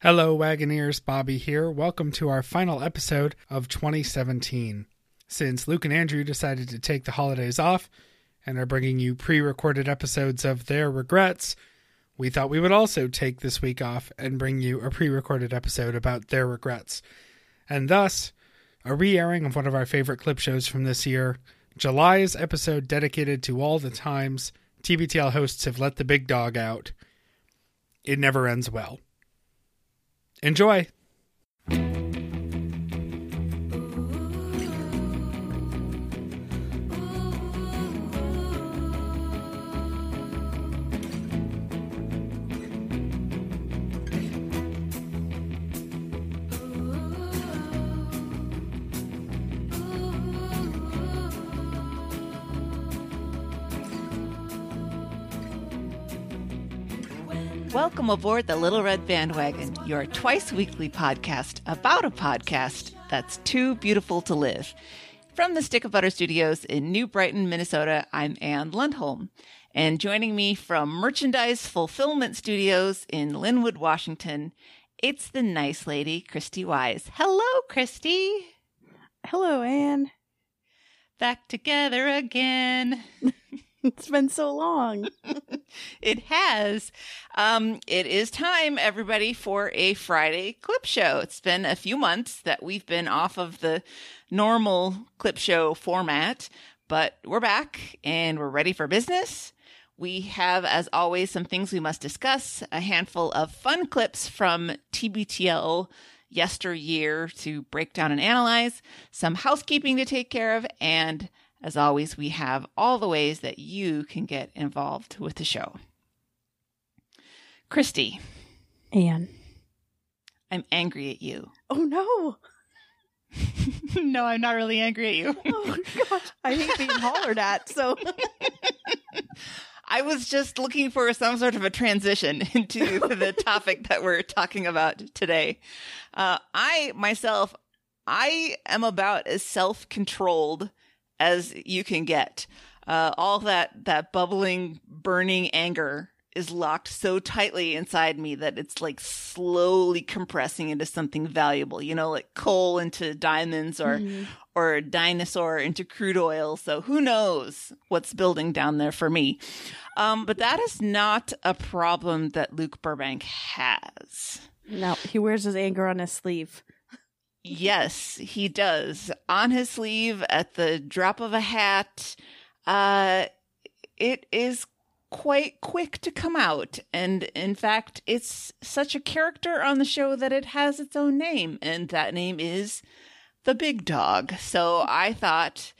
Hello, Wagoneers. Bobby here. Welcome to our final episode of 2017. Since Luke and Andrew decided to take the holidays off and are bringing you pre recorded episodes of their regrets, we thought we would also take this week off and bring you a pre recorded episode about their regrets. And thus, a re airing of one of our favorite clip shows from this year, July's episode dedicated to all the times TBTL hosts have let the big dog out. It never ends well. Enjoy. Welcome aboard the Little Red Bandwagon, your twice weekly podcast about a podcast that's too beautiful to live. From the Stick of Butter Studios in New Brighton, Minnesota, I'm Anne Lundholm. And joining me from Merchandise Fulfillment Studios in Lynnwood, Washington, it's the nice lady, Christy Wise. Hello, Christy. Hello, Anne. Back together again. It's been so long. it has. Um, it is time, everybody, for a Friday clip show. It's been a few months that we've been off of the normal clip show format, but we're back and we're ready for business. We have, as always, some things we must discuss, a handful of fun clips from TBTL yesteryear to break down and analyze, some housekeeping to take care of, and as always, we have all the ways that you can get involved with the show. Christy. Anne. I'm angry at you. Oh no. no, I'm not really angry at you. oh gosh. I hate being hollered at, so I was just looking for some sort of a transition into the topic that we're talking about today. Uh, I myself, I am about as self controlled as you can get. Uh, all that that bubbling, burning anger is locked so tightly inside me that it's like slowly compressing into something valuable. You know, like coal into diamonds or mm-hmm. or dinosaur into crude oil. So who knows what's building down there for me? Um, but that is not a problem that Luke Burbank has. No, he wears his anger on his sleeve. Yes, he does. On his sleeve at the drop of a hat. Uh, it is quite quick to come out. And in fact, it's such a character on the show that it has its own name. And that name is the big dog. So I thought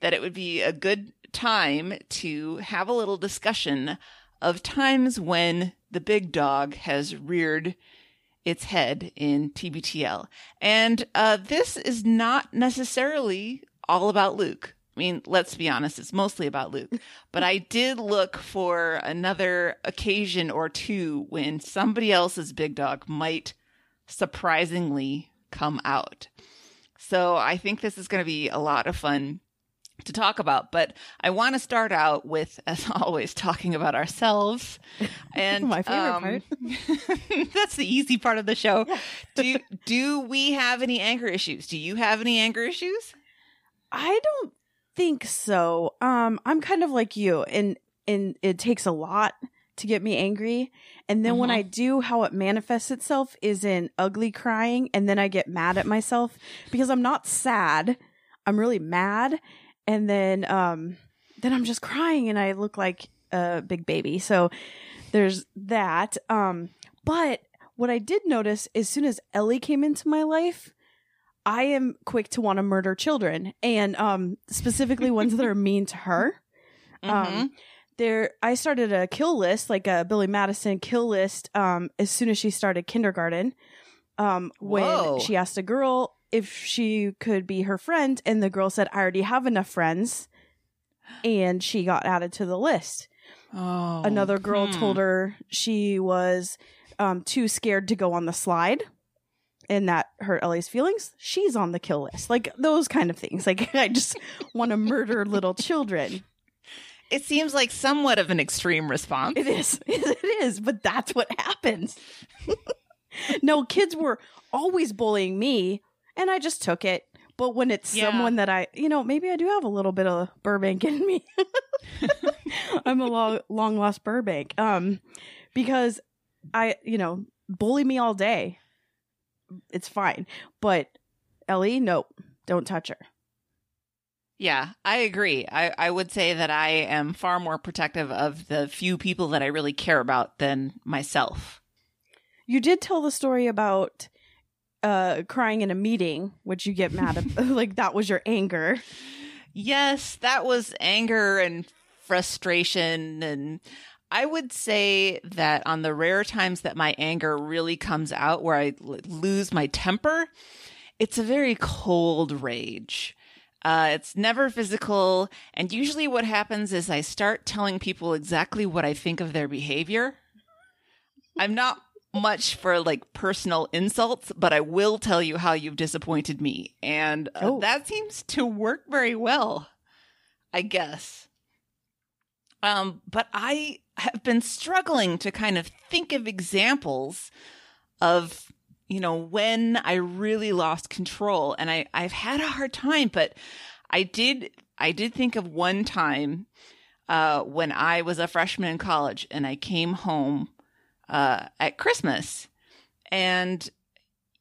that it would be a good time to have a little discussion of times when the big dog has reared its head in TBTL. And uh, this is not necessarily all about Luke. I mean, let's be honest, it's mostly about Luke. But I did look for another occasion or two when somebody else's big dog might surprisingly come out. So I think this is going to be a lot of fun to talk about, but I want to start out with, as always, talking about ourselves. And my favorite um, part. that's the easy part of the show. Yeah. do do we have any anger issues? Do you have any anger issues? I don't think so. Um, I'm kind of like you, and and it takes a lot to get me angry. And then when I mm-hmm. do, how it manifests itself is in ugly crying, and then I get mad at myself because I'm not sad. I'm really mad and then um then I'm just crying and I look like a big baby. So there's that. Um but what I did notice as soon as Ellie came into my life, I am quick to want to murder children and um specifically ones that are mean to her. Mm-hmm. Um there I started a kill list, like a Billy Madison kill list um as soon as she started kindergarten. Um when Whoa. she asked a girl if she could be her friend. And the girl said i already have enough friends. And she got added to the list. Oh, another girl hmm. told her she was um, too scared to go on the slide and that hurt ellie's feelings. She's on the kill list. Like those kind of things. Like i just want to murder little children. It seems like somewhat of an extreme response. It is. It is. But that's what happens. No, kids were always bullying me, and I just took it. But when it's Yeah. someone that I, you know, maybe I do have a little bit of Burbank in me. I'm a long, long lost Burbank. Um, because I, you know, bully me all day. It's fine. But Ellie, nope, don't touch her. Yeah, I agree. I, I would say that I am far more protective of the few people that I really care about than myself. You did tell the story about uh crying in a meeting, which you get mad at like that was your anger. Yes, that was anger and frustration. And I would say that on the rare times that my anger really comes out where I l- lose my temper, it's a very cold rage. Uh, it's never physical. And usually what happens is I start telling people exactly what I think of their behavior. I'm not much for like personal insults, but I will tell you how you've disappointed me. And uh, Oh. that seems to work very well, I guess. Um, but I have been struggling to kind of think of examples of, you know, when I really lost control. And I, I've had a hard time, but I did, I did think of one time, uh, when I was a freshman in college and I came home, uh, at Christmas and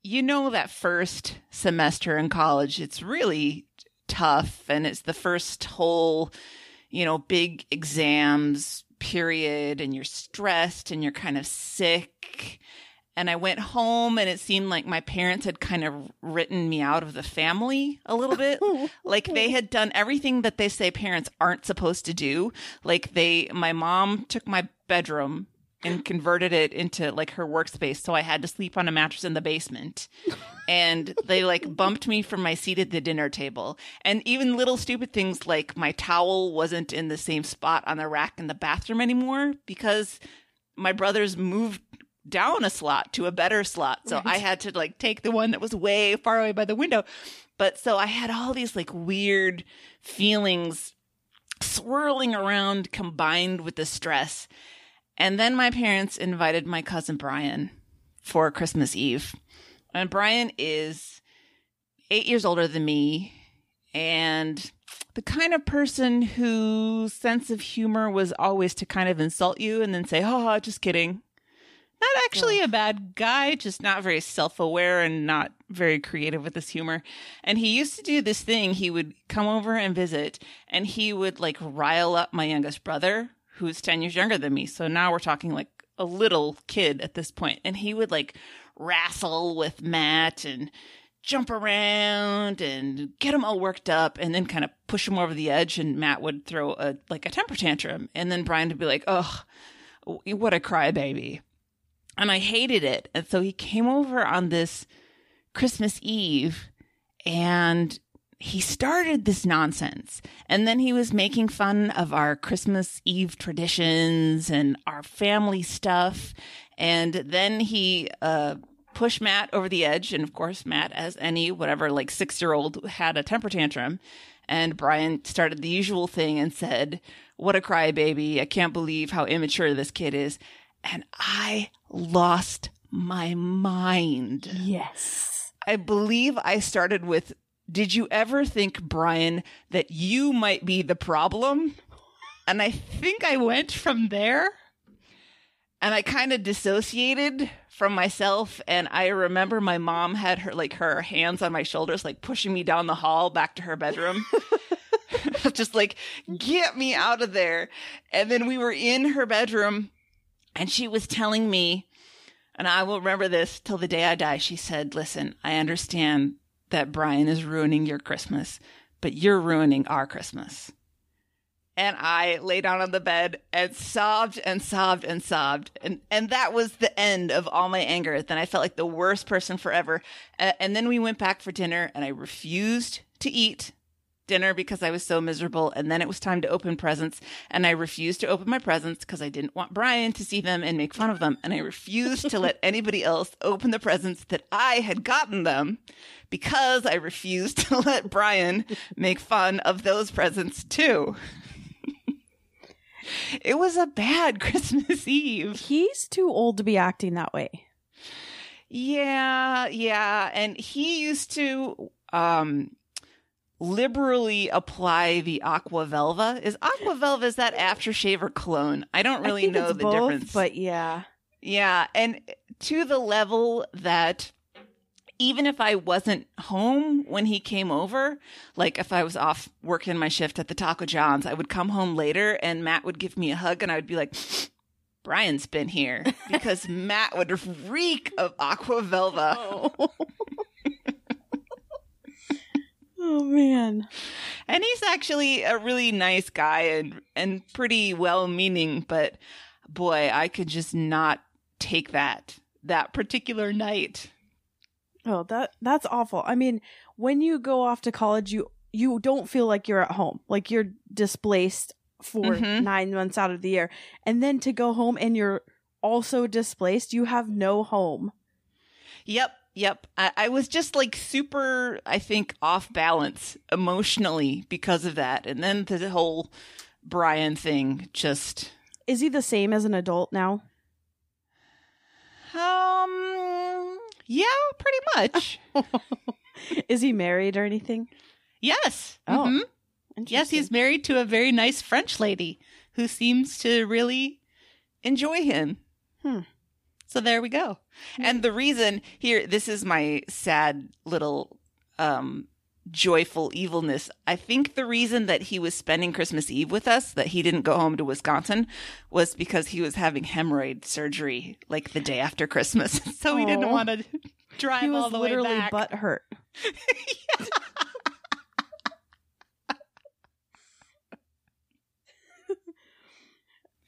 you know, that first semester in college, it's really tough and it's the first whole, you know, big exams period and you're stressed and you're kind of sick. And I went home and it seemed like my parents had kind of written me out of the family a little bit. like they had done everything that they say parents aren't supposed to do. Like they, my mom took my bedroom and converted it into like her workspace. So I had to sleep on a mattress in the basement. And they like bumped me from my seat at the dinner table. And even little stupid things like my towel wasn't in the same spot on the rack in the bathroom anymore because my brothers moved down a slot to a better slot. So I had to like take the one that was way far away by the window. But so I had all these like weird feelings swirling around combined with the stress. And then my parents invited my cousin Brian for Christmas Eve. And Brian is eight years older than me and the kind of person whose sense of humor was always to kind of insult you and then say, oh, just kidding. Not actually a bad guy, just not very self aware and not very creative with his humor. And he used to do this thing. He would come over and visit and he would like rile up my youngest brother, who's 10 years younger than me. So now we're talking like a little kid at this point. And he would like wrestle with Matt and jump around and get him all worked up and then kind of push him over the edge. And Matt would throw a like a temper tantrum. And then Brian would be like, oh, what a crybaby and I hated it. And so he came over on this Christmas Eve and he started this nonsense. And then he was making fun of our Christmas Eve traditions and our family stuff. And then he, uh, pushed Matt over the edge. And of course, Matt, as any whatever, like six year old, had a temper tantrum. And Brian started the usual thing and said, What a crybaby. I can't believe how immature this kid is and I lost my mind. Yes. I believe I started with Did you ever think, Brian, that you might be the problem? And I think I went from there and I kind of dissociated from myself. And I remember my mom had her like her hands on my shoulders, like pushing me down the hall back to her bedroom. Just like, get me out of there. And then we were in her bedroom and she was telling me, and I will remember this till the day I die. She said, Listen, I understand that Brian is ruining your Christmas, but you're ruining our Christmas. And I lay down on the bed and sobbed and sobbed and sobbed. And, and that was the end of all my anger. Then I felt like the worst person forever. A- and then we went back for dinner and I refused to eat dinner because I was so miserable. And then it was time to open presents. And I refused to open my presents because I didn't want Brian to see them and make fun of them. And I refused to let anybody else open the presents that I had gotten them because I refused to let Brian make fun of those presents too. it was a bad Christmas Eve. He's too old to be acting that way. Yeah, yeah. And he used to um liberally apply the Aqua Velva. Is Aqua Velva is that aftershave or cologne? I don't really I know the both, difference. but yeah. Yeah, and to the level that even if I wasn't home when he came over, like if I was off working my shift at the Taco John's, I would come home later and Matt would give me a hug and I would be like, Brian's been here because Matt would reek of Aqua Velva. Oh. oh man. And he's actually a really nice guy and and pretty well meaning, but boy, I could just not take that that particular night. Oh, that that's awful. I mean, when you go off to college, you you don't feel like you're at home. Like you're displaced for Mhm. 9 months out of the year. And then to go home and you're also displaced, you have no home. Yep, yep. I, I was just like super, I think, off balance emotionally because of that. And then the whole Brian thing just Is he the same as an adult now? um yeah, pretty much. Is he married or anything? Yes. Oh. Mhm. Yes, he's married to a very nice French lady who seems to really Enjoy him. So there we go. And the reason here, this is my sad little um joyful evilness. I think the reason that he was spending Christmas Eve with us, that he didn't go home to Wisconsin, was because he was having hemorrhoid surgery like the day after Christmas. So he didn't want to drive he was all the way literally back. butt hurt.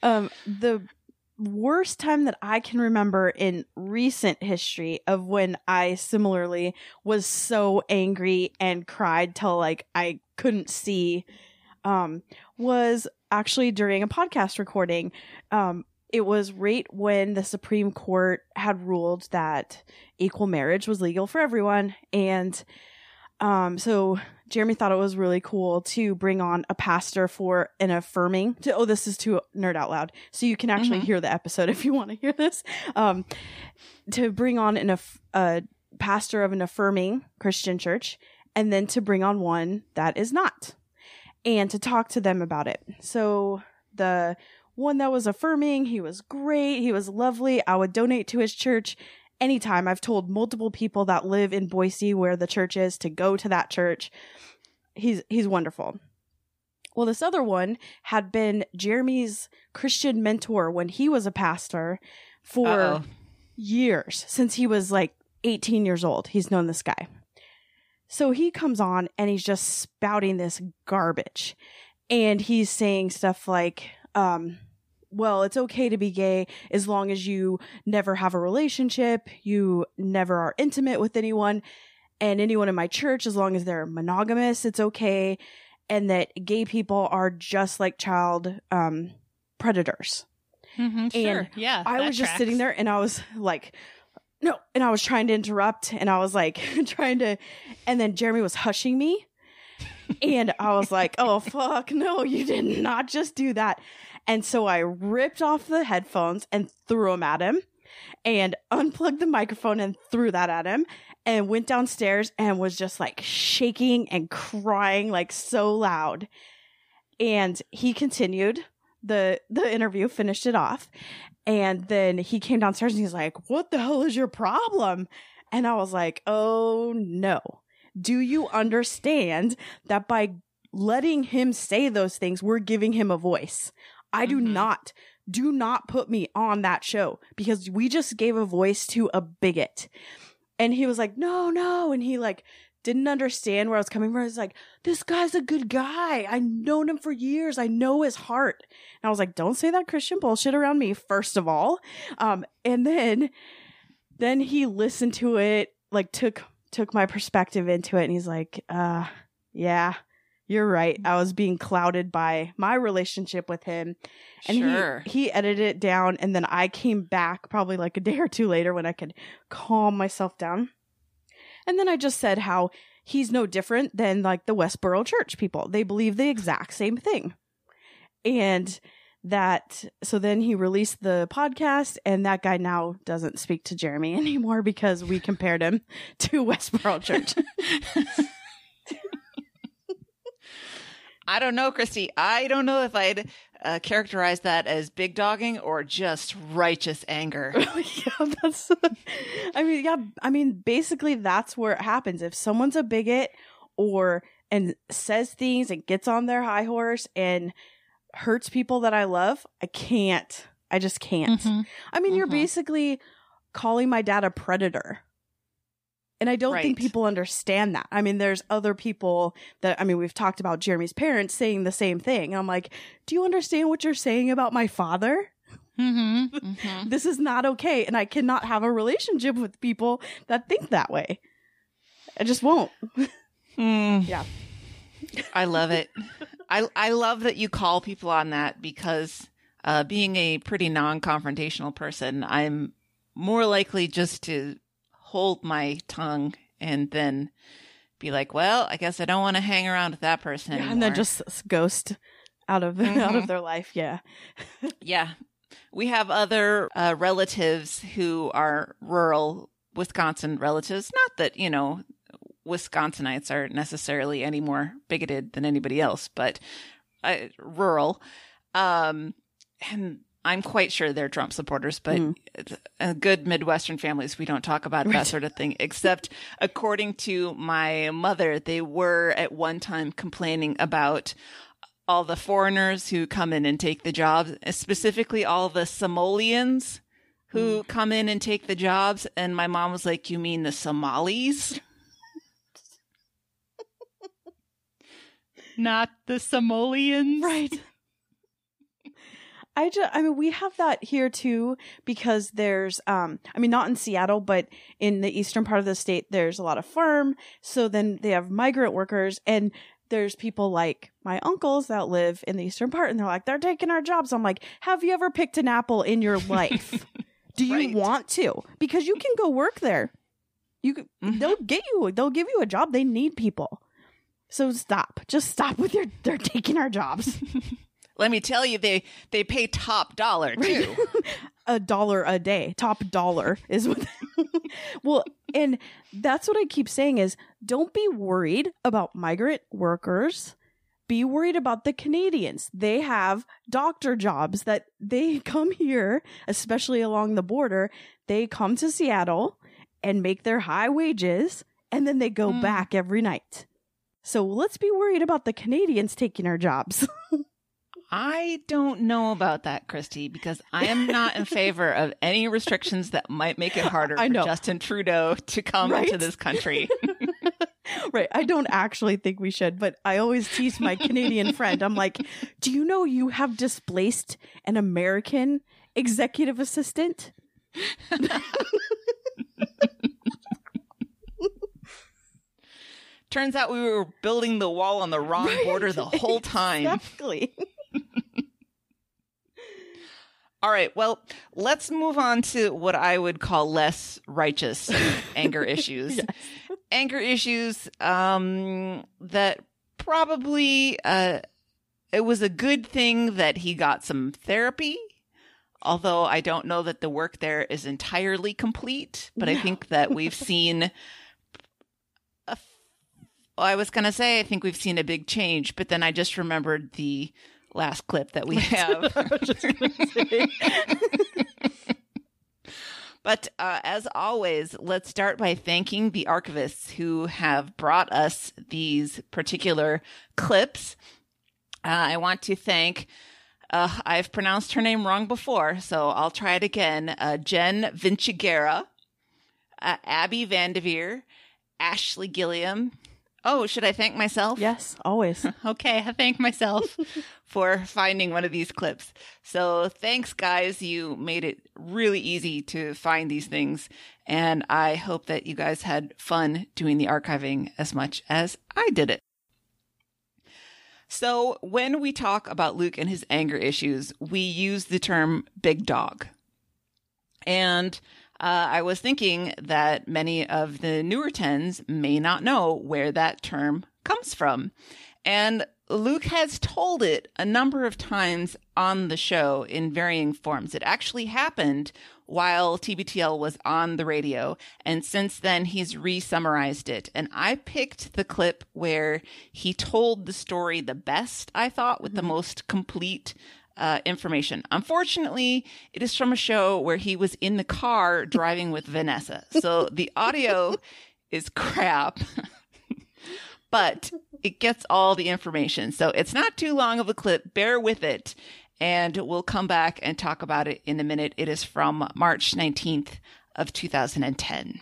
um, the worst time that I can remember in recent history of when I similarly was so angry and cried till like I couldn't see um was actually during a podcast recording. Um it was right when the Supreme Court had ruled that equal marriage was legal for everyone and um so Jeremy thought it was really cool to bring on a pastor for an affirming to oh this is too nerd out loud. So you can actually Mhm. hear the episode if you want to hear this. Um to bring on an aff- a pastor of an affirming Christian church and then to bring on one that is not and to talk to them about it. So the one that was affirming he was great he was lovely. I would donate to his church anytime I've told multiple people that live in Boise where the church is to go to that church. He's he's wonderful. Well, this other one had been Jeremy's Christian mentor when he was a pastor for Uh-oh. years since he was like 18 years old. He's known this guy. So he comes on and he's just spouting this garbage. And he's saying stuff like, um, well, it's okay to be gay as long as you never have a relationship, you never are intimate with anyone, and anyone in my church, as long as they're monogamous, it's okay. And that gay people are just like child um, predators. Mhm, sure. And yeah. I was just tracks. sitting there and I was like, no. And I was trying to interrupt and I was like, trying to, and then Jeremy was hushing me. and I was like, oh, fuck, no, you did not just do that. And so I ripped off the headphones and threw them at him and unplugged the microphone and threw that at him and went downstairs and was just like shaking and crying like so loud. And he continued the the interview, finished it off. And then he came downstairs and he's like, What the hell is your problem? And I was like, Oh no. Do you understand that by letting him say those things, we're giving him a voice? I do Mhm. not, do not put me on that show because we just gave a voice to a bigot. And he was like, No, no. And he like didn't understand where I was coming from. He's like, This guy's a good guy. I've known him for years. I know his heart. And I was like, don't say that Christian bullshit around me, first of all. Um, and then, then he listened to it, like took, took my perspective into it. And he's like, uh, yeah, you're right. I was being clouded by my relationship with him. And sure. he, he edited it down. And then I came back probably like a day or two later when I could calm myself down. And then I just said how he's no different than like the Westboro church people. They believe the exact same thing. And that so then he released the podcast and that guy now doesn't speak to Jeremy anymore because we compared him to Westboro Church. I don't know, Christy. I don't know if I'd uh, characterize that as big dogging or just righteous anger. yeah, that's. I mean, yeah. I mean, basically, that's where it happens. If someone's a bigot or and says things and gets on their high horse and hurts people that I love, I can't. I just can't. Mhm. I mean, you're Mhm. basically calling my dad a predator. And I don't think people understand that. I mean, there's other people that, I mean, we've talked about Jeremy's parents saying the same thing. I'm like, do you understand what you're saying about my father? Mm-hmm. Mhm. This is not okay. And I cannot have a relationship with people that think that way. I just won't. Mm. Yeah. I love it. I I love that you call people on that because uh, being a pretty non-confrontational person, I'm more likely just to hold my tongue and then be like, "Well, I guess I don't want to hang around with that person." Yeah, and then just ghost out of out of their life. Yeah. Yeah. We have other uh, relatives who are rural Wisconsin relatives. Not that, you know, Wisconsinites are necessarily any more bigoted than anybody else, but uh, rural. Um, and I'm quite sure they're Trump supporters, but Mm. good Midwestern families, we don't talk about that sort of thing, except according to my mother, they were at one time complaining about all the foreigners who come in and take the jobs, specifically all the Somalians who come in and take the jobs. And my mom was like, You mean the Somalis? Not the Somalians. Right. I just, I mean, we have that here too because there's, um, I mean, not in Seattle, but in the eastern part of the state, there's a lot of farm. So then they have migrant workers and there's people like my uncles that live in the eastern part and they're like, they're taking our jobs. I'm like, have you ever picked an apple in your life? Do you Right. want to? Because you can go work there. You can, Mhm. they'll get you, they'll give you a job. They need people. So stop. Just stop with your, they're taking our jobs. Let me tell you, they, they pay top dollar too. a dollar a day. Top dollar is what well and that's what i keep saying is don't be worried about migrant workers. Be worried about the canadians. They have doctor jobs that they come here especially along the border. They come to seattle and make their high wages and then they go Mm. back every night. So let's be worried about the canadians taking our jobs I don't know about that, Christy, because I am not in favor of any restrictions that might make it harder for. Justin Trudeau to come Right? to this country. Right. I don't actually think we should, but I always tease my Canadian friend. I'm like, do you know you have displaced an American executive assistant? Turns out we were building the wall on the wrong Right. border the whole time. Exactly. All right, well, let's move on to what I would call less righteous anger issues. Yes. Anger issues um, that probably uh, it was a good thing that he got some therapy. Although I don't know that the work there is entirely complete, but I think that we've seen. A f- well, I was going to say I think we've seen a big change, but then I just remembered the last clip that we have. I was just gonna say. But uh, as always, let's start by thanking the archivists who have brought us these particular clips. Uh, I want to thank, uh, I've pronounced her name wrong before, so I'll try it again. Uh, Jen Vinciguerra, uh, Abby Vandeveer, Ashley Gilliam. Oh, should I thank myself? yes, always. Okay, I thank myself. for finding one of these clips. So thanks, guys. You made it really easy to find these things. And I hope that you guys had fun doing the archiving as much as I did it. So when we talk about Luke and his anger issues, we use the term big dog. And uh, I was thinking that many of the newer tens may not know where that term comes from. And Luke has told it a number of times on the show in varying forms. It actually happened while TBTL was on the radio, and since then he's re summarized it. And I picked the clip where he told the story the best, I thought, with the most complete uh, information. Unfortunately, it is from a show where he was in the car driving with Vanessa. So the audio is crap, but it gets all the information. So it's not too long of a clip. Bear with it. And we'll come back and talk about it in a minute. It is from March 19th of 2010.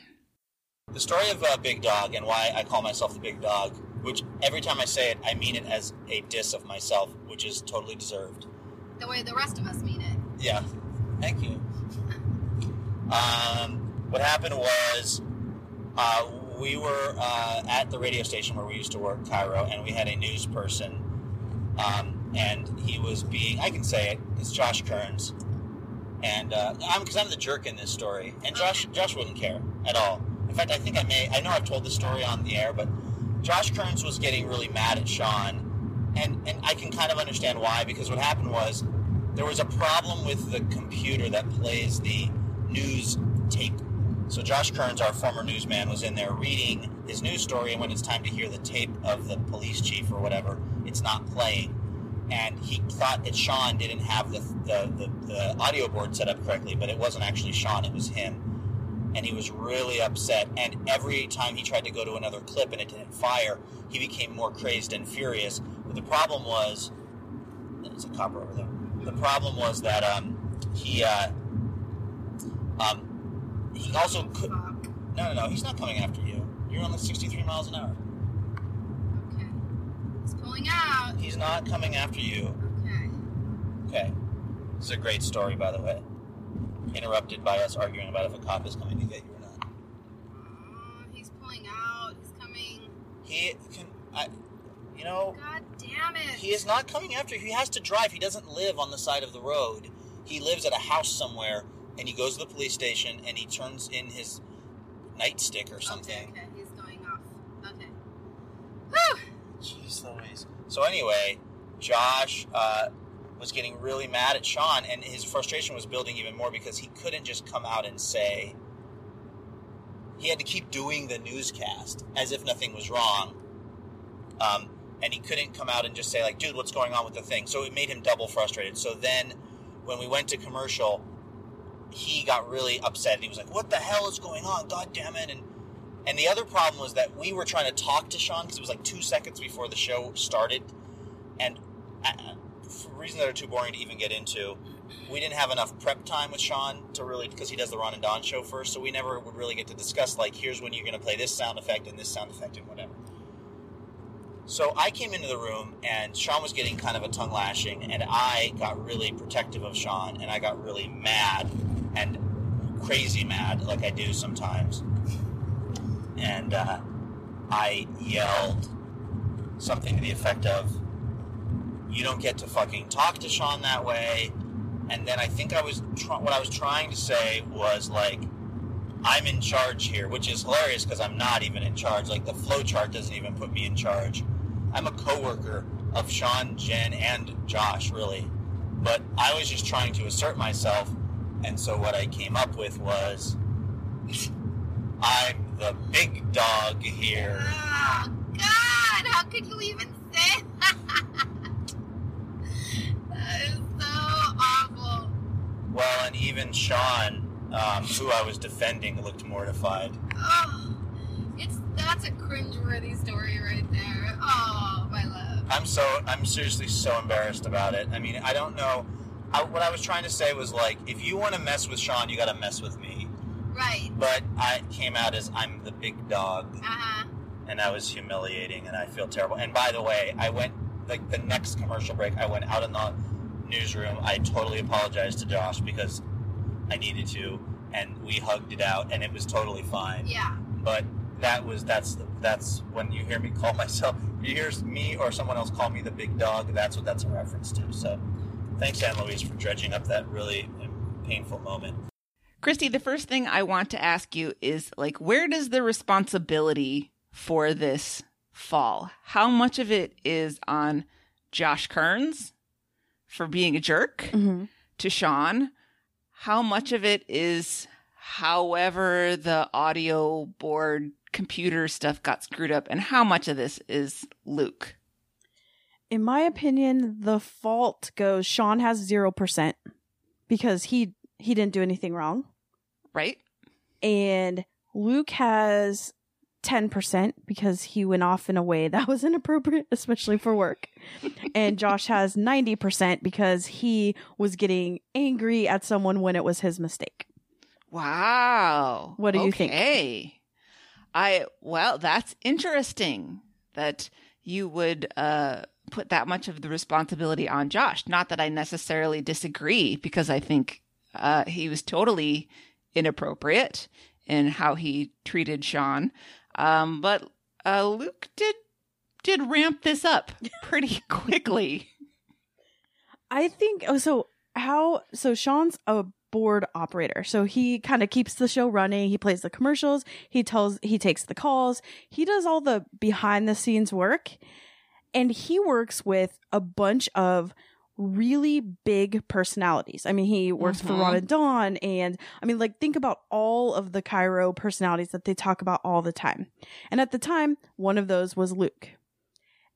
The story of uh, Big Dog and why I call myself the Big Dog, which every time I say it, I mean it as a diss of myself, which is totally deserved. The way the rest of us mean it. Yeah. Thank you. Um, what happened was uh, we were uh, at the radio station where we used to work, KIRO, and we had a news person. Um, and he was being, I can say it, it's Josh Kerns. And uh, I'm because I'm the jerk in this story, and Josh Josh wouldn't care at all. In fact, I think I may. I know I've told this story on the air, but Josh Kerns was getting really mad at Sean, and and I can kind of understand why because what happened was there was a problem with the computer that plays the news tape. So Josh Kerns, our former newsman, was in there reading his news story, and when it's time to hear the tape of the police chief or whatever, it's not playing. And he thought that Sean didn't have the, the, the, the audio board set up correctly, but it wasn't actually Sean, it was him. And he was really upset. And every time he tried to go to another clip and it didn't fire, he became more crazed and furious. But the problem was there's a copper over there. The problem was that um, he uh, um, he also could. No, no, no. He's not coming after you. You're only 63 miles an hour. Okay. He's pulling out. He's not coming after you. Okay. Okay. This is a great story, by the way. Interrupted by us arguing about if a cop is coming to get you or not. Oh, he's pulling out. He's coming. He can. I. You know. God damn it. He is not coming after you. He has to drive. He doesn't live on the side of the road. He lives at a house somewhere, and he goes to the police station and he turns in his nightstick or something. Okay, okay. He's going off. Okay. Whew. Jeez Louise. So anyway, Josh uh, was getting really mad at Sean, and his frustration was building even more because he couldn't just come out and say. He had to keep doing the newscast as if nothing was wrong. Um, and he couldn't come out and just say like, "Dude, what's going on with the thing?" So it made him double frustrated. So then, when we went to commercial, he got really upset. And he was like, "What the hell is going on? God damn it!" And and the other problem was that we were trying to talk to Sean because it was like two seconds before the show started, and uh, for reasons that are too boring to even get into, we didn't have enough prep time with Sean to really because he does the Ron and Don show first, so we never would really get to discuss like, here's when you're going to play this sound effect and this sound effect and whatever. So I came into the room and Sean was getting kind of a tongue lashing, and I got really protective of Sean, and I got really mad and crazy mad, like I do sometimes. And uh, I yelled something to the effect of, "You don't get to fucking talk to Sean that way." And then I think I was tr- what I was trying to say was like, "I'm in charge here," which is hilarious because I'm not even in charge. Like the flow chart doesn't even put me in charge. I'm a coworker of Sean, Jen, and Josh, really. But I was just trying to assert myself, and so what I came up with was, "I'm the big dog here." Oh, God. How could you even say that? that is so awful. Well, and even Sean, um, who I was defending, looked mortified. Oh, it's that's a cringeworthy story right there. Oh, my love. I'm so I'm seriously so embarrassed about it. I mean, I don't know. I, what I was trying to say was like, if you want to mess with Sean, you got to mess with me. Right. But I came out as I'm the big dog, Uh huh. and that was humiliating, and I feel terrible. And by the way, I went like the next commercial break. I went out in the newsroom. I totally apologized to Josh because I needed to, and we hugged it out, and it was totally fine. Yeah. but that was that's that's when you hear me call myself you hear me or someone else call me the big dog that's what that's a reference to so thanks anne louise for dredging up that really painful moment Christy, the first thing I want to ask you is like, where does the responsibility for this fall? How much of it is on Josh Kerns for being a jerk Mhm. to Sean? How much of it is however the audio board computer stuff got screwed up? And how much of this is Luke? In my opinion, the fault goes Sean has zero percent because he he didn't do anything wrong, Right? and Luke has ten percent because he went off in a way that was inappropriate, especially for work. and Josh has ninety percent because he was getting angry at someone when it was his mistake. Wow. What do you think? Okay. I well, that's interesting that you would uh put that much of the responsibility on Josh. Not that I necessarily disagree because I think uh he was totally inappropriate in how he treated Sean. Um but uh Luke did did ramp this up pretty quickly. I think oh so how so Sean's a board operator. So he kind of keeps the show running, he plays the commercials, he tells he takes the calls, he does all the behind the scenes work and he works with a bunch of really big personalities. I mean, he works for Mhm. Ron and Don and I mean like think about all of the KIRO personalities that they talk about all the time. And at the time, one of those was Luke.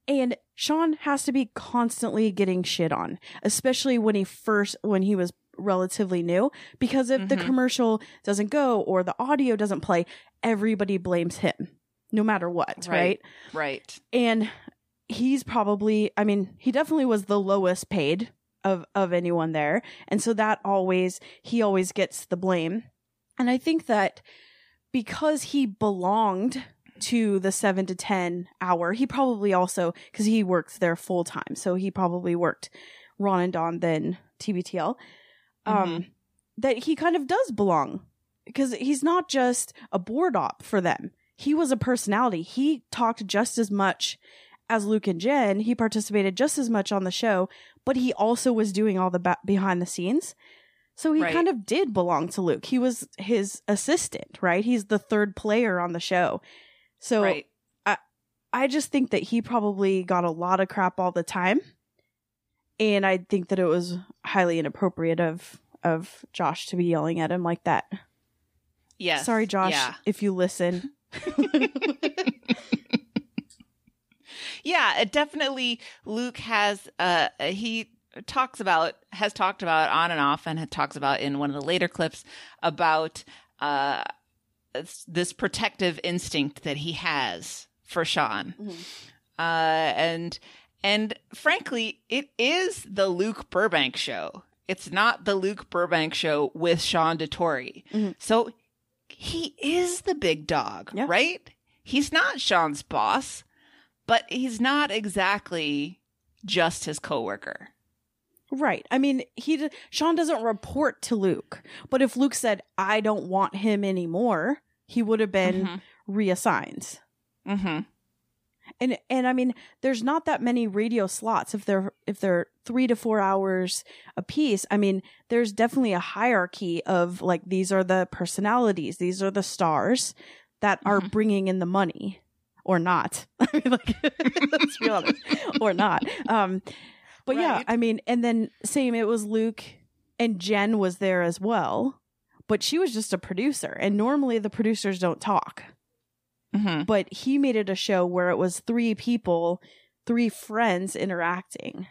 And Sean has to be constantly getting shit on, especially when he first, when he was relatively new, because if the Mhm. commercial doesn't go or the audio doesn't play, everybody blames him, no matter what, right? Right. Right. And he's probably, I mean, he definitely was the lowest paid of, of anyone there. And so that always, he always gets the blame. And I think that because he belonged to the seven to 10 hour, he probably also, because he works there full time. So he probably worked Ron and don then TBTL. Um, that he kind of does belong because he's not just a board op for them. He was a personality. He talked just as much as Luke and Jen. He participated just as much on the show, but he also was doing all the ba- behind the scenes. So he Right. kind of did belong to Luke. He was his assistant, right? He's the third player on the show. So right. I just think that he probably got a lot of crap all the time. And I think that it was highly inappropriate of of Josh to be yelling at him like that. Yes. Sorry, Josh, Yeah. if you listen. yeah, it definitely Luke has uh he talks about has talked about on and off and talks about in one of the later clips about uh this protective instinct that he has for Sean. Uh and and frankly, it is the Luke Burbank show. It's not the Luke Burbank show with Sean de Tar. Mhm. So he is the big dog, Yeah. right? He's not Sean's boss, but he's not exactly just his coworker. Right. I mean, he Sean doesn't report to Luke, but if Luke said, "I don't want him anymore," he would have been Mhm. reassigned. Mm-hmm. And and I mean, there's not that many radio slots if they're if they're 3 to 4 hours a piece. I mean, there's definitely a hierarchy of like these are the personalities, these are the stars that are Mhm. bringing in the money or not. I mean like let's be honest, or not. Um but yeah, I mean, and then same it was Luke and Jen was there as well, but she was just a producer and normally the producers don't talk Mm-hmm. but he made it a show where it was three people, three friends interacting.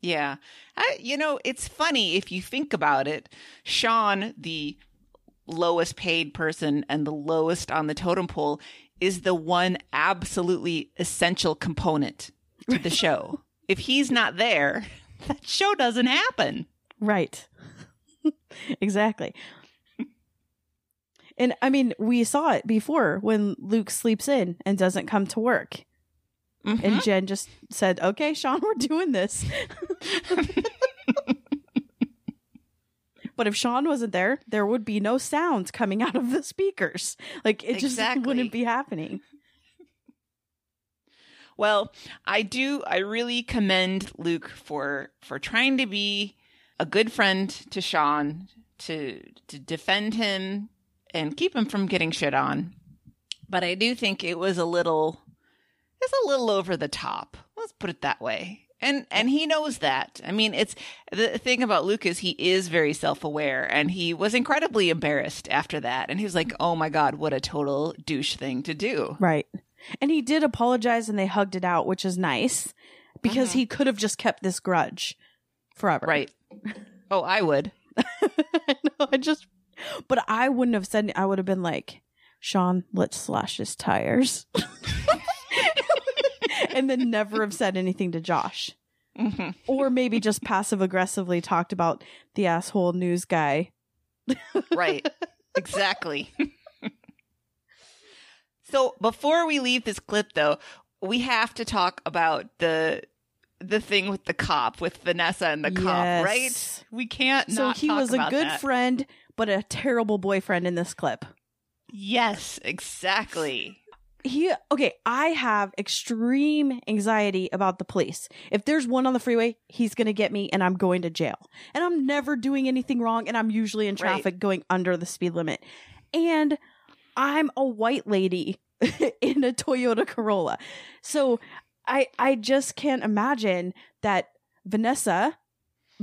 Yeah. I, you know, it's funny if you think about it. Sean, the lowest paid person and the lowest on the totem pole, is the one absolutely essential component to the show. if he's not there, that show doesn't happen. Right. exactly. And I mean, we saw it before when Luke sleeps in and doesn't come to work. Mhm. And Jen just said, okay, Sean, we're doing this. But if Sean wasn't there, there would be no sounds coming out of the speakers. Like it just Exactly. wouldn't be happening. Well, I do I really commend Luke for for trying to be a good friend to Sean, to to defend him and keep him from getting shit on. But I do think it was a little was a little over the top. Let's put it that way. And and he knows that. I mean, it's the thing about Luke is he is very self-aware and he was incredibly embarrassed after that. And he was like, "Oh my god, what a total douche thing to do." Right. And he did apologize and they hugged it out, which is nice because mm-hmm. he could have just kept this grudge forever. Right. Oh, I would. I know. I just, but I wouldn't have said, I would have been like, Sean, let's slash his tires. and then never have said anything to Josh. hmm Or maybe just passive aggressively talked about the asshole news guy. Right. exactly. so before we leave this clip though, we have to talk about the the thing with the cop with Vanessa and the cop, right? We can't So he was a good that. friend, but a terrible boyfriend in this clip. Yes, exactly. He okay i have extreme anxiety about the police. If there's one on the freeway he's gonna get me and i'm going to jail. And i'm never doing anything wrong and i'm usually in Right. traffic going under the speed limit. And i'm a white lady in a toyota corolla. So i i just can't imagine that vanessa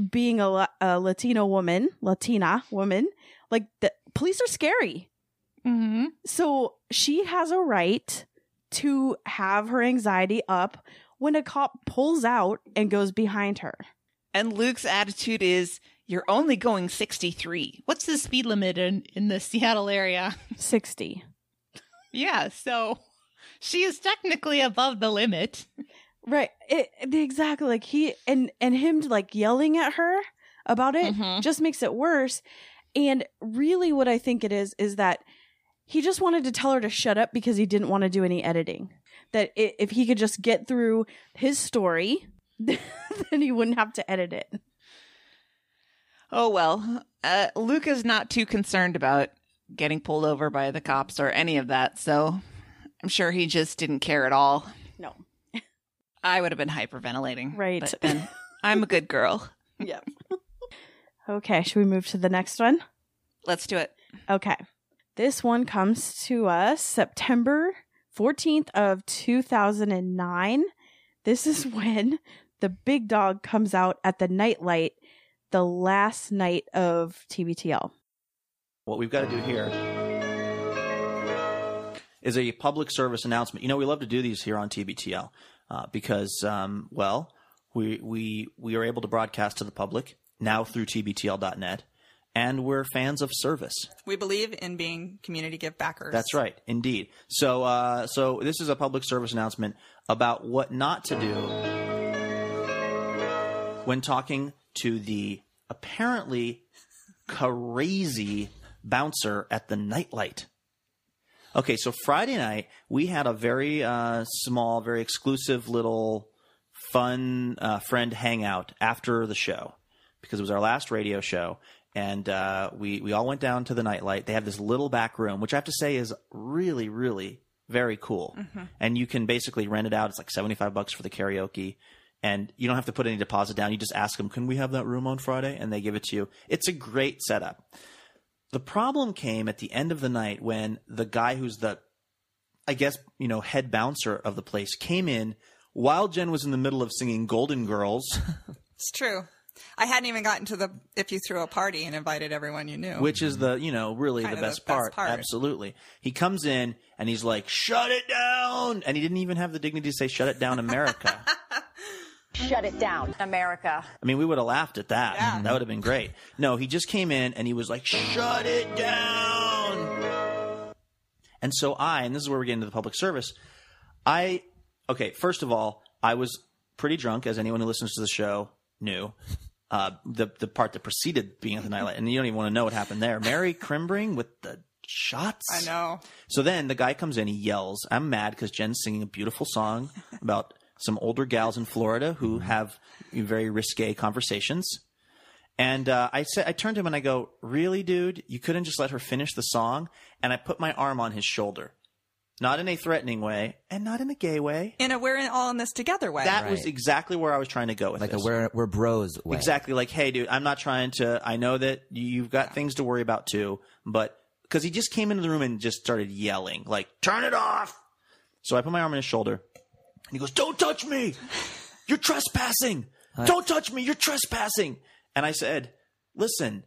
being a, a latino woman latina woman like the police are scary Mm-hmm. so she has a right to have her anxiety up when a cop pulls out and goes behind her. And Luke's attitude is, "You're only going 63." What's the speed limit in, in the Seattle area? 60. Yeah, so she is technically above the limit. Right. It, exactly. Like he and and him like yelling at her about it Mhm. just makes it worse. And really what I think it is is that he just wanted to tell her to shut up because he didn't want to do any editing. That if he could just get through his story, then he wouldn't have to edit it. Oh well, uh, Luke is not too concerned about getting pulled over by the cops or any of that, so I'm sure he just didn't care at all. No. I would have been hyperventilating. Right. But then I'm a good girl. Yep. okay, should we move to the next one? Let's do it. Okay. This one comes to us September 14th of 2009. This is when the big dog comes out at the nightlight the last night of TBTL. What we've got to do here is a public service announcement. You know, we love to do these here on TBTL uh, because, um, well, we we we are able to broadcast to the public now through TBTL.net, and we're fans of service. We believe in being community give backers. That's right, indeed. So, uh, so this is a public service announcement about what not to do when talking to the apparently crazy bouncer at the nightlight. Okay, so Friday night we had a very uh, small, very exclusive little fun uh, friend hangout after the show because it was our last radio show, and uh, we we all went down to the nightlight. They have this little back room, which I have to say is really, really very cool, and you can basically rent it out. It's like seventy five bucks for the karaoke. And you don't have to put any deposit down. You just ask them, "Can we have that room on Friday?" And they give it to you. It's a great setup. The problem came at the end of the night when the guy who's the, I guess, you know, head bouncer of the place came in while Jen was in the middle of singing Golden Girls, It's true. I hadn't even gotten to the if you threw a party and invited everyone you knew. which is the, you know, really the Kinda the best, best part. part. Absolutely. He comes in and he's like, shut it down. And he didn't even have the dignity to say, shut it down, America. Shut it down, America. I mean, we would have laughed at that. Yeah. That would have been great. No, he just came in and he was like, shut it down. And so I, and this is where we get into the public service, I, okay, first of all, I was pretty drunk, as anyone who listens to the show knew. Uh, the the part that preceded being at the nightlight, and you don't even want to know what happened there. Mary Crimbring with the shots. I know. So then the guy comes in, he yells. I'm mad because Jen's singing a beautiful song about some older gals in Florida who have very risque conversations. And uh, I said, I turned to him and I go, "Really, dude? You couldn't just let her finish the song?" And I put my arm on his shoulder, not in a threatening way, and not in a gay way. In a we're in, all in this together way. That was Right. exactly where I was trying to go with it. like a this. we're we're bros way. Exactly. Like, hey, dude, I'm not trying to. I know that you- you've got things to worry about too, but because he just came into the room and just started yelling, like, turn it off. So I put my arm on his shoulder And he goes, Don't touch me. You're trespassing. Don't touch me. You're trespassing. And I said, Listen,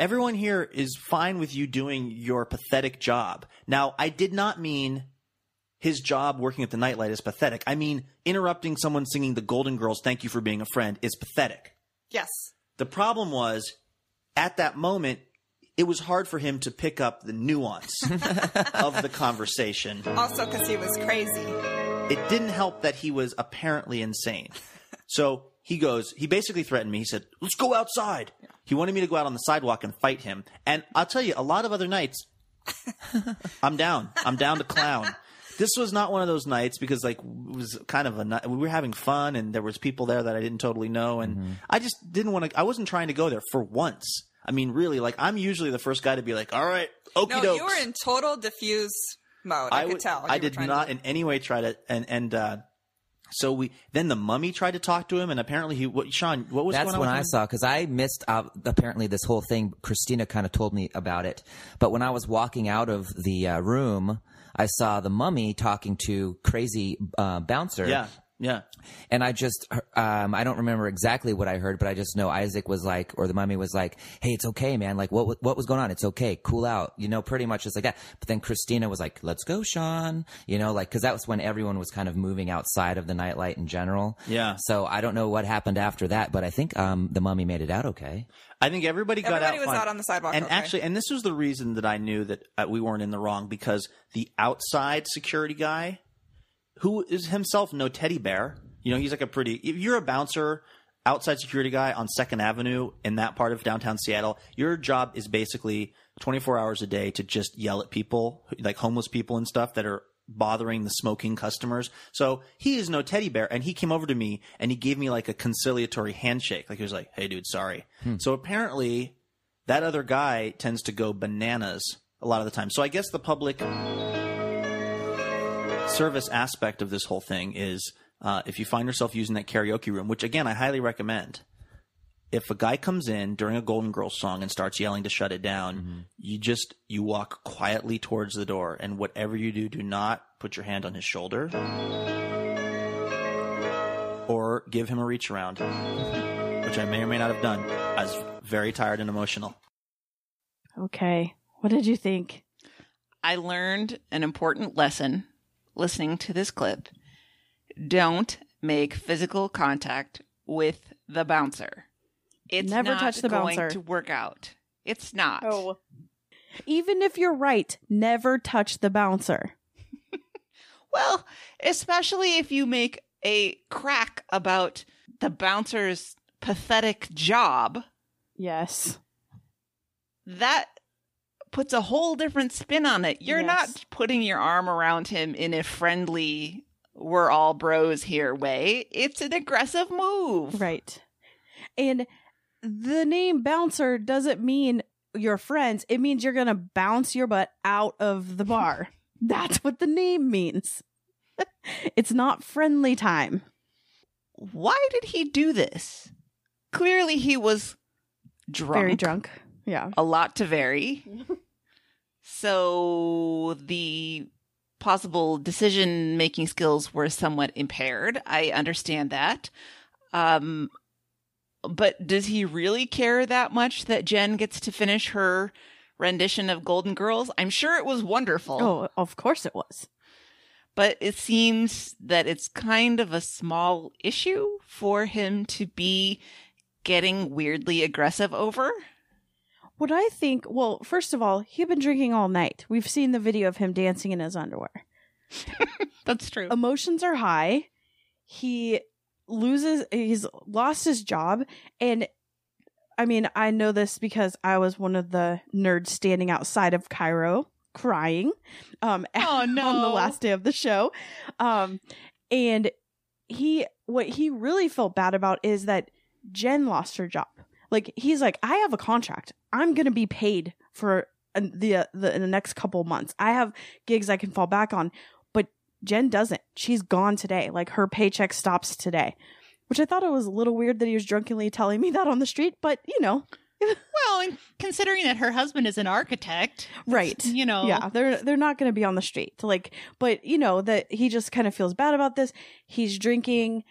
everyone here is fine with you doing your pathetic job. Now, I did not mean his job working at the nightlight is pathetic. I mean, interrupting someone singing the Golden Girls, Thank You for Being a Friend, is pathetic. Yes. The problem was, at that moment, it was hard for him to pick up the nuance of the conversation. Also, because he was crazy. It didn't help that he was apparently insane. So he goes, he basically threatened me. He said, let's go outside. He wanted me to go out on the sidewalk and fight him. And I'll tell you, a lot of other nights, I'm down. I'm down to clown. This was not one of those nights because like it was kind of a night we were having fun and there was people there that I didn't totally know and I just didn't want to I wasn't trying to go there for once. I mean really like I'm usually the first guy to be like, "All right, okie No, dokes." you were in total diffuse mode. I, could would- tell. I did not to- in any way try to and and uh so we then the mummy tried to talk to him and apparently he what Sean what was That's going on when I him? saw because I missed out apparently this whole thing. Christina kind of told me about it, but when I was walking out of the uh, room, I saw the mummy talking to crazy uh, bouncer. Yeah. Yeah. And I just, um, I don't remember exactly what I heard, but I just know Isaac was like, or the mummy was like, "Hey, it's okay, man. Like, what what was going on? It's okay. Cool out. You know, pretty much just like that." But then Christina was like, "Let's go, Sean." You know, like because that was when everyone was kind of moving outside of the nightlight in general. Yeah. So I don't know what happened after that, but I think um, the mummy made it out okay. I think everybody got Everybody out Everybody was fine. out on the sidewalk, And okay. actually, and this was the reason that I knew that uh, we weren't in the wrong because the outside security guy, who is himself no teddy bear, you know, he's like a pretty. If you're a bouncer, outside security guy on Second Avenue in that part of downtown Seattle, your job is basically 24 hours a day to just yell at people, like homeless people and stuff that are bothering the smoking customers. So he is no teddy bear. And he came over to me and he gave me like a conciliatory handshake. Like he was like, Hey dude, sorry. Hmm. So apparently that other guy tends to go bananas a lot of the time. So I guess the public service aspect of this whole thing is uh, if you find yourself using that karaoke room, which again I highly recommend. If a guy comes in during a Golden Girls song and starts yelling to shut it down, you just you walk quietly towards the door, and whatever you do, do not put your hand on his shoulder or give him a reach around, which I may or may not have done. I was very tired and emotional. Okay. What did you think? I learned an important lesson listening to this clip. Don't make physical contact with the bouncer. It's Never not touch the going bouncer. to work out. It's not. Oh. Even if you're right, never touch the bouncer. Well, especially if you make a crack about the bouncer's pathetic job, Yes. that puts a whole different spin on it. You're Yes. not putting your arm around him in a friendly, we're all bros here way. It's an aggressive move. Right. And the name bouncer doesn't mean you're friends. It means you're going to bounce your butt out of the bar. That's what the name means. it's not friendly time. Why did he do this? Clearly, he was drunk. Very drunk. Yeah. A lot to vary. so the possible decision making skills were somewhat impaired. I understand that. Um, but does he really care that much that Jen gets to finish her rendition of Golden Girls? I'm sure it was wonderful. Oh, of course it was. but it seems that it's kind of a small issue for him to be getting weirdly aggressive over. What I think, well, first of all, he'd been drinking all night. We've seen the video of him dancing in his underwear. That's true. Emotions are high. He loses, he's lost his job. And I mean, I know this because I was one of the nerds standing outside of KIRO crying um, Oh, no. on the last day of the show. Um, and he, what he really felt bad about is that Jen lost her job. Like he's like, I have a contract. I'm gonna be paid for the uh, the the next couple months. I have gigs I can fall back on, but Jen doesn't. She's gone today. Like her paycheck stops today, which I thought it was a little weird that he was drunkenly telling me that on the street. But you know, Well, and considering that her husband is an architect, right you know. yeah they're they're not going to be on the street like but you know that he just kind of feels bad about this he's drinking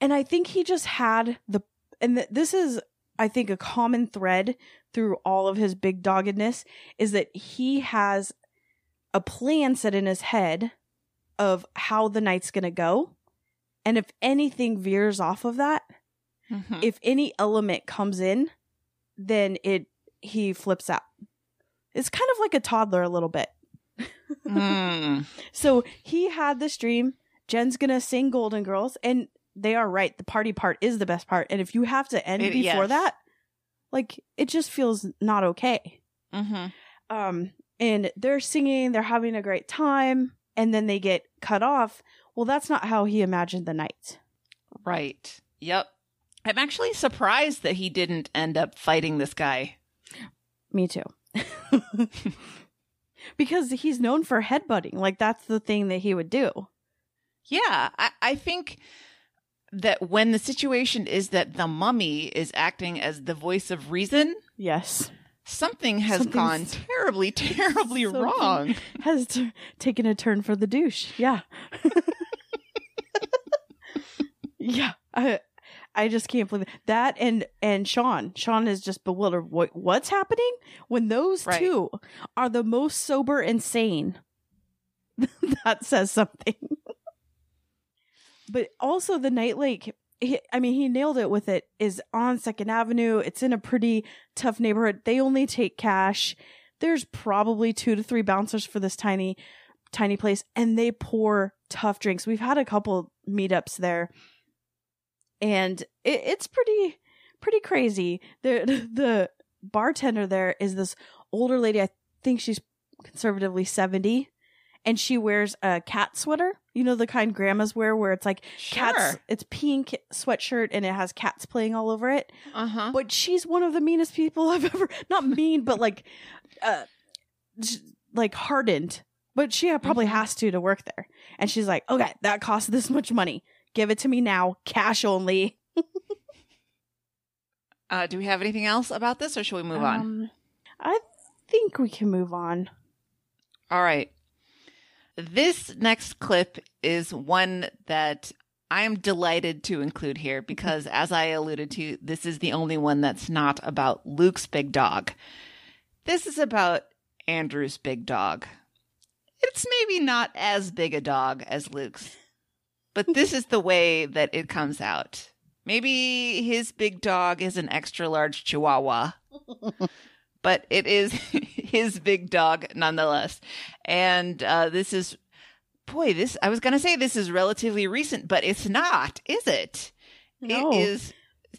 and i think he just had the and th- this is i think a common thread through all of his big doggedness is that he has a plan set in his head of how the night's going to go and if anything veers off of that Mhm. if any element comes in then it he flips out it's kind of like a toddler a little bit Mm. so he had this dream jen's gonna sing golden girls and they are right the party part is the best part and if you have to end It- before yes. that like it just feels not okay Mhm. um and they're singing they're having a great time and then they get cut off well that's not how he imagined the night Right. Yep. I'm actually surprised that he didn't end up fighting this guy. Me too. because he's known for headbutting. Like that's the thing that he would do. Yeah, I, I think that when the situation is that the mummy is acting as the voice of reason, Yes. something has gone terribly, terribly wrong. Has t- taken a turn for the douche. Yeah. yeah. I I just can't believe it. that and and Sean. Sean is just bewildered. What what's happening when those Right. two are the most sober and sane? that says something. But also the nightlight he, I mean, he nailed it with it. Is on Second Avenue. It's in a pretty tough neighborhood. They only take cash. There's probably two to three bouncers for this tiny, tiny place, and they pour tough drinks. We've had a couple meetups there, and it, it's pretty, pretty crazy. The the bartender there is this older lady. I think she's conservatively seventy, and she wears a cat sweater. You know the kind grandmas wear, where it's like cats. It's pink sweatshirt and it has cats playing all over it. Uh huh. But she's one of the meanest people I've ever. Not mean, but like, uh, like hardened. But she probably has to to work there. And she's like, okay, that costs this much money. Give it to me now, cash only. Uh, do we have anything else about this, or should we move on? Um, I think we can move on. All right. This next clip is one that I am delighted to include here because, mm-hmm. as I alluded to, this is the only one that's not about Luke's big dog. This is about Andrew's big dog. It's maybe not as big a dog as Luke's, but this is the way that it comes out. Maybe his big dog is an extra large chihuahua but it is his big dog nonetheless. And uh, this is, boy, this, I was going to say this is relatively recent, but it's not, is it? No. It is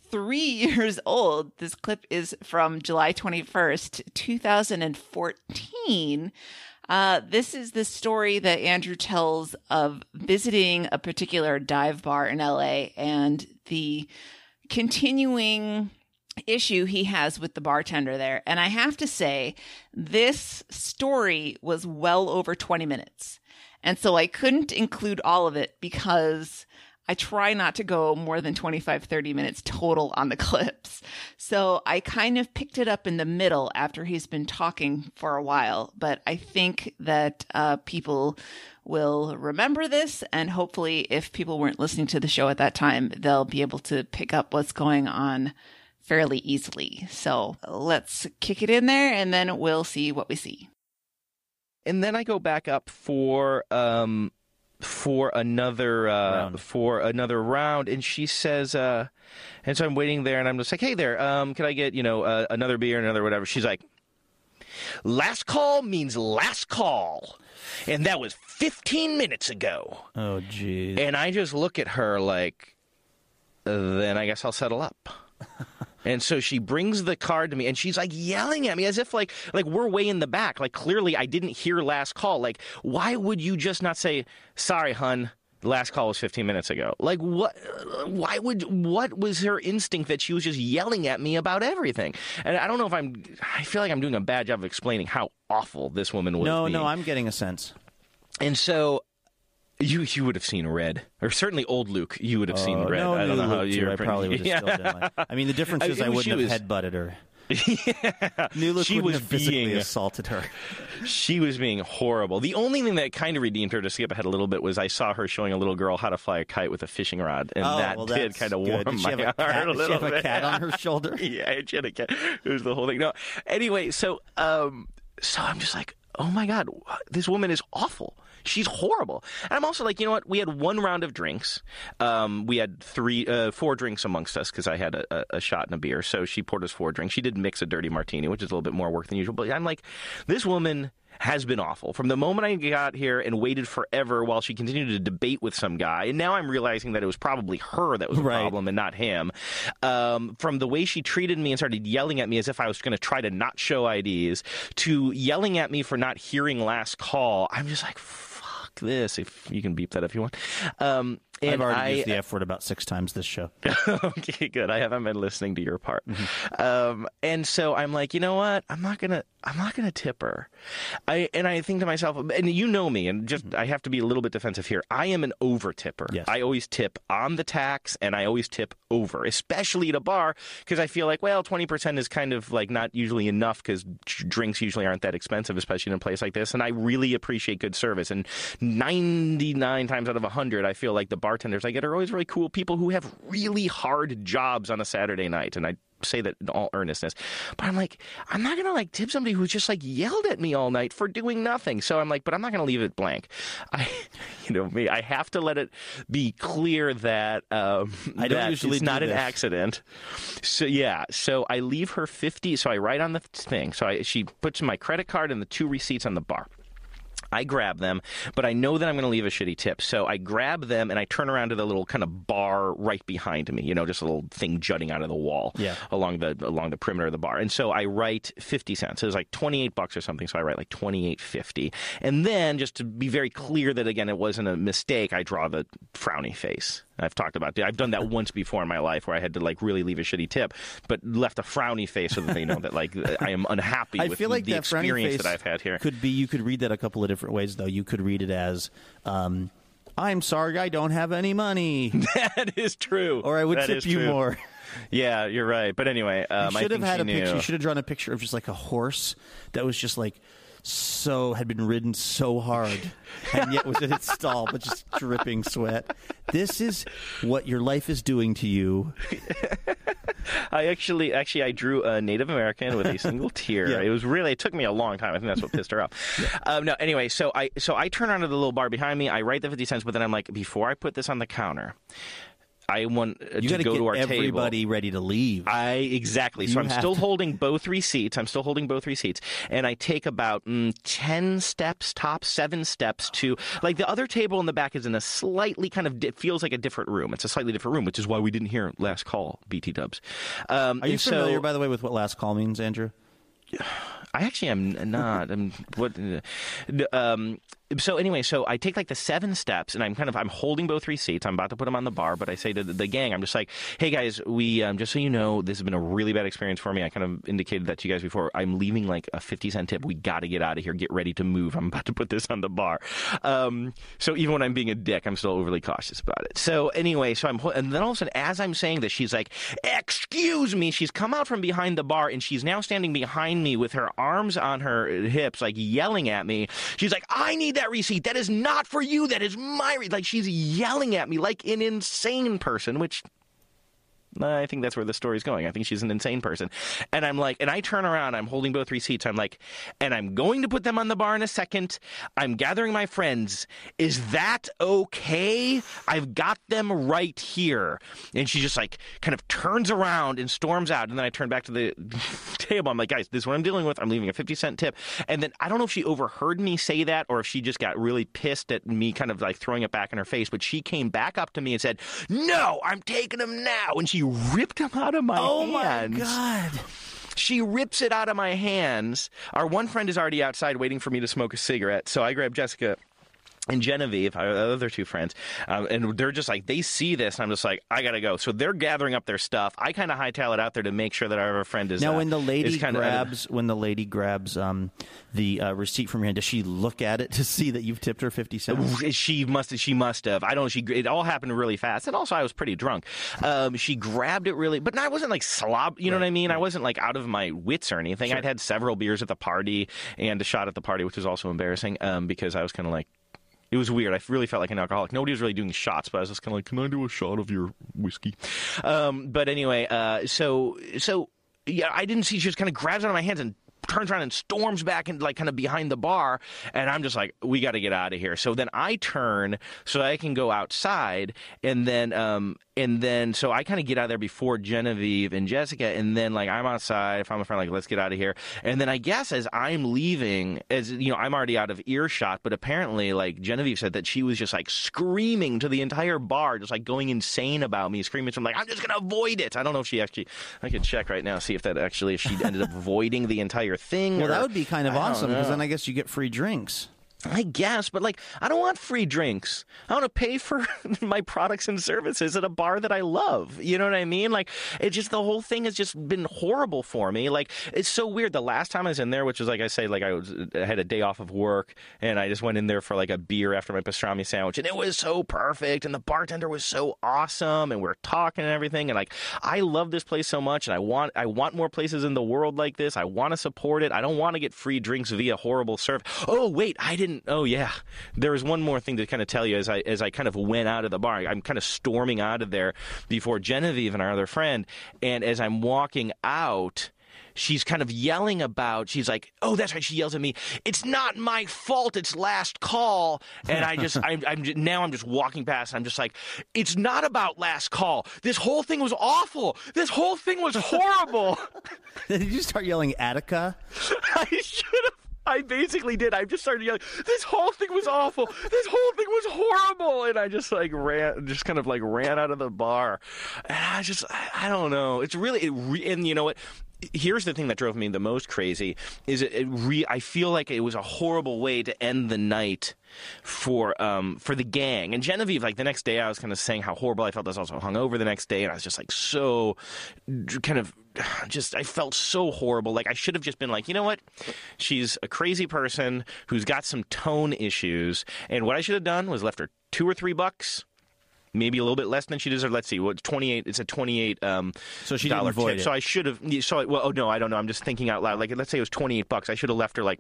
three years old. This clip is from July 21st, 2014. Uh, this is the story that Andrew tells of visiting a particular dive bar in LA and the continuing issue he has with the bartender there. And I have to say, this story was well over 20 minutes. And so I couldn't include all of it because I try not to go more than 25, 30 minutes total on the clips. So I kind of picked it up in the middle after he's been talking for a while. But I think that uh, people will remember this. And hopefully, if people weren't listening to the show at that time, they'll be able to pick up what's going on fairly easily. So let's kick it in there and then we'll see what we see. and then I go back up for um for another uh for another round and she says uh and so I'm waiting there and I'm just like hey there um can I get you know uh, another beer another whatever she's like last call means last call and that was 15 minutes ago Oh, jeez. and I just look at her like then I guess I'll settle up And so she brings the card to me and she's like yelling at me as if like like we're way in the back. Like clearly I didn't hear last call. Like why would you just not say sorry, hun? The last call was 15 minutes ago. Like what why would what was her instinct that she was just yelling at me about everything? And I don't know if I'm I feel like I'm doing a bad job of explaining how awful this woman was. No, being. no, I'm getting a sense. And so you you would have seen red, or certainly old Luke. You would have seen Oh, red. no, I don't know how Luke, too. you're. I probably would have yeah. still done it. I mean, the difference I- is I was- wouldn't have was- headbutted her. yeah. New Luke she was being assaulted her. she was being horrible. The only thing that kind of redeemed her to skip ahead a little bit was I saw her showing a little girl how to fly a kite with a fishing rod, and Oh, that well, did kind of warm she my have a heart cat- a did she little have a bit. cat on her shoulder? yeah, she had a cat. It was the whole thing. No, anyway, so um, so I'm just like, oh my god, this woman is awful. She's horrible. And I'm also like, you know what? We had one round of drinks. Um, we had three, uh, four drinks amongst us because I had a, a, shot and a beer. So she poured us four drinks. She did mix a dirty martini, which is a little bit more work than usual. But I'm like, this woman has been awful from the moment I got here and waited forever while she continued to debate with some guy. And now I'm realizing that it was probably her that was the Right. problem and not him. Um, from the way she treated me and started yelling at me as if I was going to try to not show IDs to yelling at me for not hearing last call, I'm just like, this. If you can beep that if you want. Um, and I've already I, used the F word about six times this show. okay, good. I haven't been listening to your part. Mm-hmm. Um, and so I'm like, you know what? I'm not gonna. I'm not gonna tip her. I and I think to myself, and you know me, and just I have to be a little bit defensive here. I am an over tipper. Yes. I always tip on the tax, and I always tip over, especially at a bar, because I feel like, well, twenty percent is kind of like not usually enough because drinks usually aren't that expensive, especially in a place like this. And I really appreciate good service. And ninety nine times out of hundred, I feel like the bartenders I get are always really cool people who have really hard jobs on a Saturday night, and I say that in all earnestness. But I'm like, I'm not gonna like tip somebody who's just like yelled at me all night for doing nothing. So I'm like, but I'm not gonna leave it blank. I, you know me, I have to let it be clear that um, I don't that usually it's not an accident. So yeah, so I leave her fifty. So I write on the thing. So I, she puts my credit card and the two receipts on the bar. I grab them, but I know that I'm going to leave a shitty tip. So I grab them and I turn around to the little kind of bar right behind me. You know, just a little thing jutting out of the wall Yeah. along the along the perimeter of the bar. And so I write 50 cents. It was like 28 bucks or something. So I write like 28.50. And then just to be very clear that again it wasn't a mistake, I draw the frowny face. I've talked about I've done that once before in my life where I had to like really leave a shitty tip, but left a frowny face so that they know that like I am unhappy I with feel like the that frowny experience face that I've had here. Could be you could read that a couple of different ways though. You could read it as um, I'm sorry I don't have any money. that is true. Or I would That tip you true. more. Yeah, you're right. But anyway, um, you I should have had a picture. You should have drawn a picture of just like a horse that was just like so had been ridden so hard and yet was at its stall but just dripping sweat. This is what your life is doing to you. I actually, actually, I drew a Native American with a single tear. Yeah. It was really, it took me a long time. I think that's what pissed her off. Um, no, anyway, so I, so I turn around to the little bar behind me. I write the fifty cents, but then I'm like, before I put this on the counter, I want uh, You to go to our everybody table. ready to leave. I exactly. So You I'm still to- holding both receipts. I'm still holding both receipts, and I take about mm, ten steps, top seven steps to like the other table in the back is in a slightly kind of di- feels like a different room. It's a slightly different room, which is why we didn't hear last call. BT Dubs. Um, Are you and so- familiar, by the way, with what last call means, Andrew? I actually am not. I'm what? Um, so anyway, so I take like the seven steps, and I'm kind of I'm holding both receipts. I'm about to put them on the bar, but I say to the, gang, I'm just like, "Hey guys, we um, just so you know, this has been a really bad experience for me. I kind of indicated that to you guys before. I'm leaving like a 50 cent tip. We got to get out of here. Get ready to move. I'm about to put this on the bar. Um, so even when I'm being a dick, I'm still overly cautious about it. So anyway, so I'm and then all of a sudden, as I'm saying this, she's like, "Excuse me." She's come out from behind the bar, and she's now standing behind me with her arms on her hips, like yelling at me. She's like, "I need that receipt. That is not for you. That is my re-. like." She's yelling at me like an insane person, which I think that's where the story's going. I think she's an insane person. And I'm like, and I turn around, I'm holding both receipts. I'm like, and I'm going to put them on the bar in a second. I'm gathering my friends. Is that okay? I've got them right here. And she just like kind of turns around and storms out. And then I turn back to the table. I'm like, guys, this is what I'm dealing with. I'm leaving a 50 cent tip. And then I don't know if she overheard me say that or if she just got really pissed at me kind of like throwing it back in her face. But she came back up to me and said, no, I'm taking them now. And she ripped them out of my Oh hands. Oh my god. She rips it out of my hands. Our one friend is already outside waiting for me to smoke a cigarette. So I grab Jessica and Genevieve, our other two friends, um, and they're just like they see this, and I'm just like, I gotta go. So they're gathering up their stuff. I kind of hightail it out there to make sure that our other friend is now, uh, when the lady grabs when the lady grabs um, the uh, receipt from your hand, does she look at it to see that you've tipped her fifty cents? She must. She must have. I don't. She. It all happened really fast, and also I was pretty drunk. Um, she grabbed it really, but I wasn't like slob. You know what I mean? I wasn't like out of my wits or anything. I'd had several beers at the party and a shot at the party, which was also embarrassing um, because I was kind of like. It was weird. I really felt like an alcoholic. Nobody was really doing shots, but I was just kind of like, "Can I do a shot of your whiskey?" Um, but anyway, uh, so so yeah, I didn't see. She just kind of grabs out of my hands and turns around and storms back and like kind of behind the bar, and I'm just like, "We got to get out of here." So then I turn so I can go outside, and then um, and then so I kind of get out of there before Genevieve and Jessica, and then like I'm outside. If I'm a friend, like let's get out of here. And then I guess as I'm leaving, as you know, I'm already out of earshot. But apparently, like Genevieve said that she was just like screaming to the entire bar, just like going insane about me, screaming. So I'm like, I'm just gonna avoid it. I don't know if she actually. I could check right now see if that actually if she ended up avoiding the entire thing. Well, or- that would be kind of awesome because then I guess you get free drinks. I guess, but like, I don't want free drinks. I want to pay for my products and services at a bar that I love. You know what I mean? Like, it just, the whole thing has just been horrible for me. Like, it's so weird. The last time I was in there, which was like I say, like I was, I had a day off of work and I just went in there for like a beer after my pastrami sandwich and it was so perfect. And the bartender was so awesome and we are talking and everything. And like, I love this place so much and I want, I want more places in the world like this. I want to support it. I don't want to get free drinks via horrible service. Oh, wait, I didn't. Oh, yeah. There was one more thing to kind of tell you as I as I kind of went out of the bar. I'm kind of storming out of there before Genevieve and our other friend, and as I'm walking out. She's kind of yelling about. She's like, "Oh, that's right." She yells at me. It's not my fault. It's last call. And I just, I'm, I'm ju- now I'm just walking past. And I'm just like, it's not about last call. This whole thing was awful. This whole thing was horrible. Did you start yelling Attica? I should have. I basically did. I just started yelling. This whole thing was awful. This whole thing was horrible, and I just like ran, just kind of like ran out of the bar. And I just, I, I don't know. It's really, it re- and you know what? Here's the thing that drove me the most crazy is it, it re- I feel like it was a horrible way to end the night for um for the gang and Genevieve like the next day I was kind of saying how horrible I felt I was also hungover the next day and I was just like so kind of just I felt so horrible. Like I should have just been like, you know what? She's a crazy person who's got some tone issues, and what I should have done was left her two or three bucks. Maybe a little bit less than she deserved. Let's see, what twenty eight? It's a twenty eight. Um, So she didn't avoid tip. it. So I should have. So I, well, oh no, I don't know. I'm just thinking out loud. Like let's say it was twenty eight bucks. I should have left her like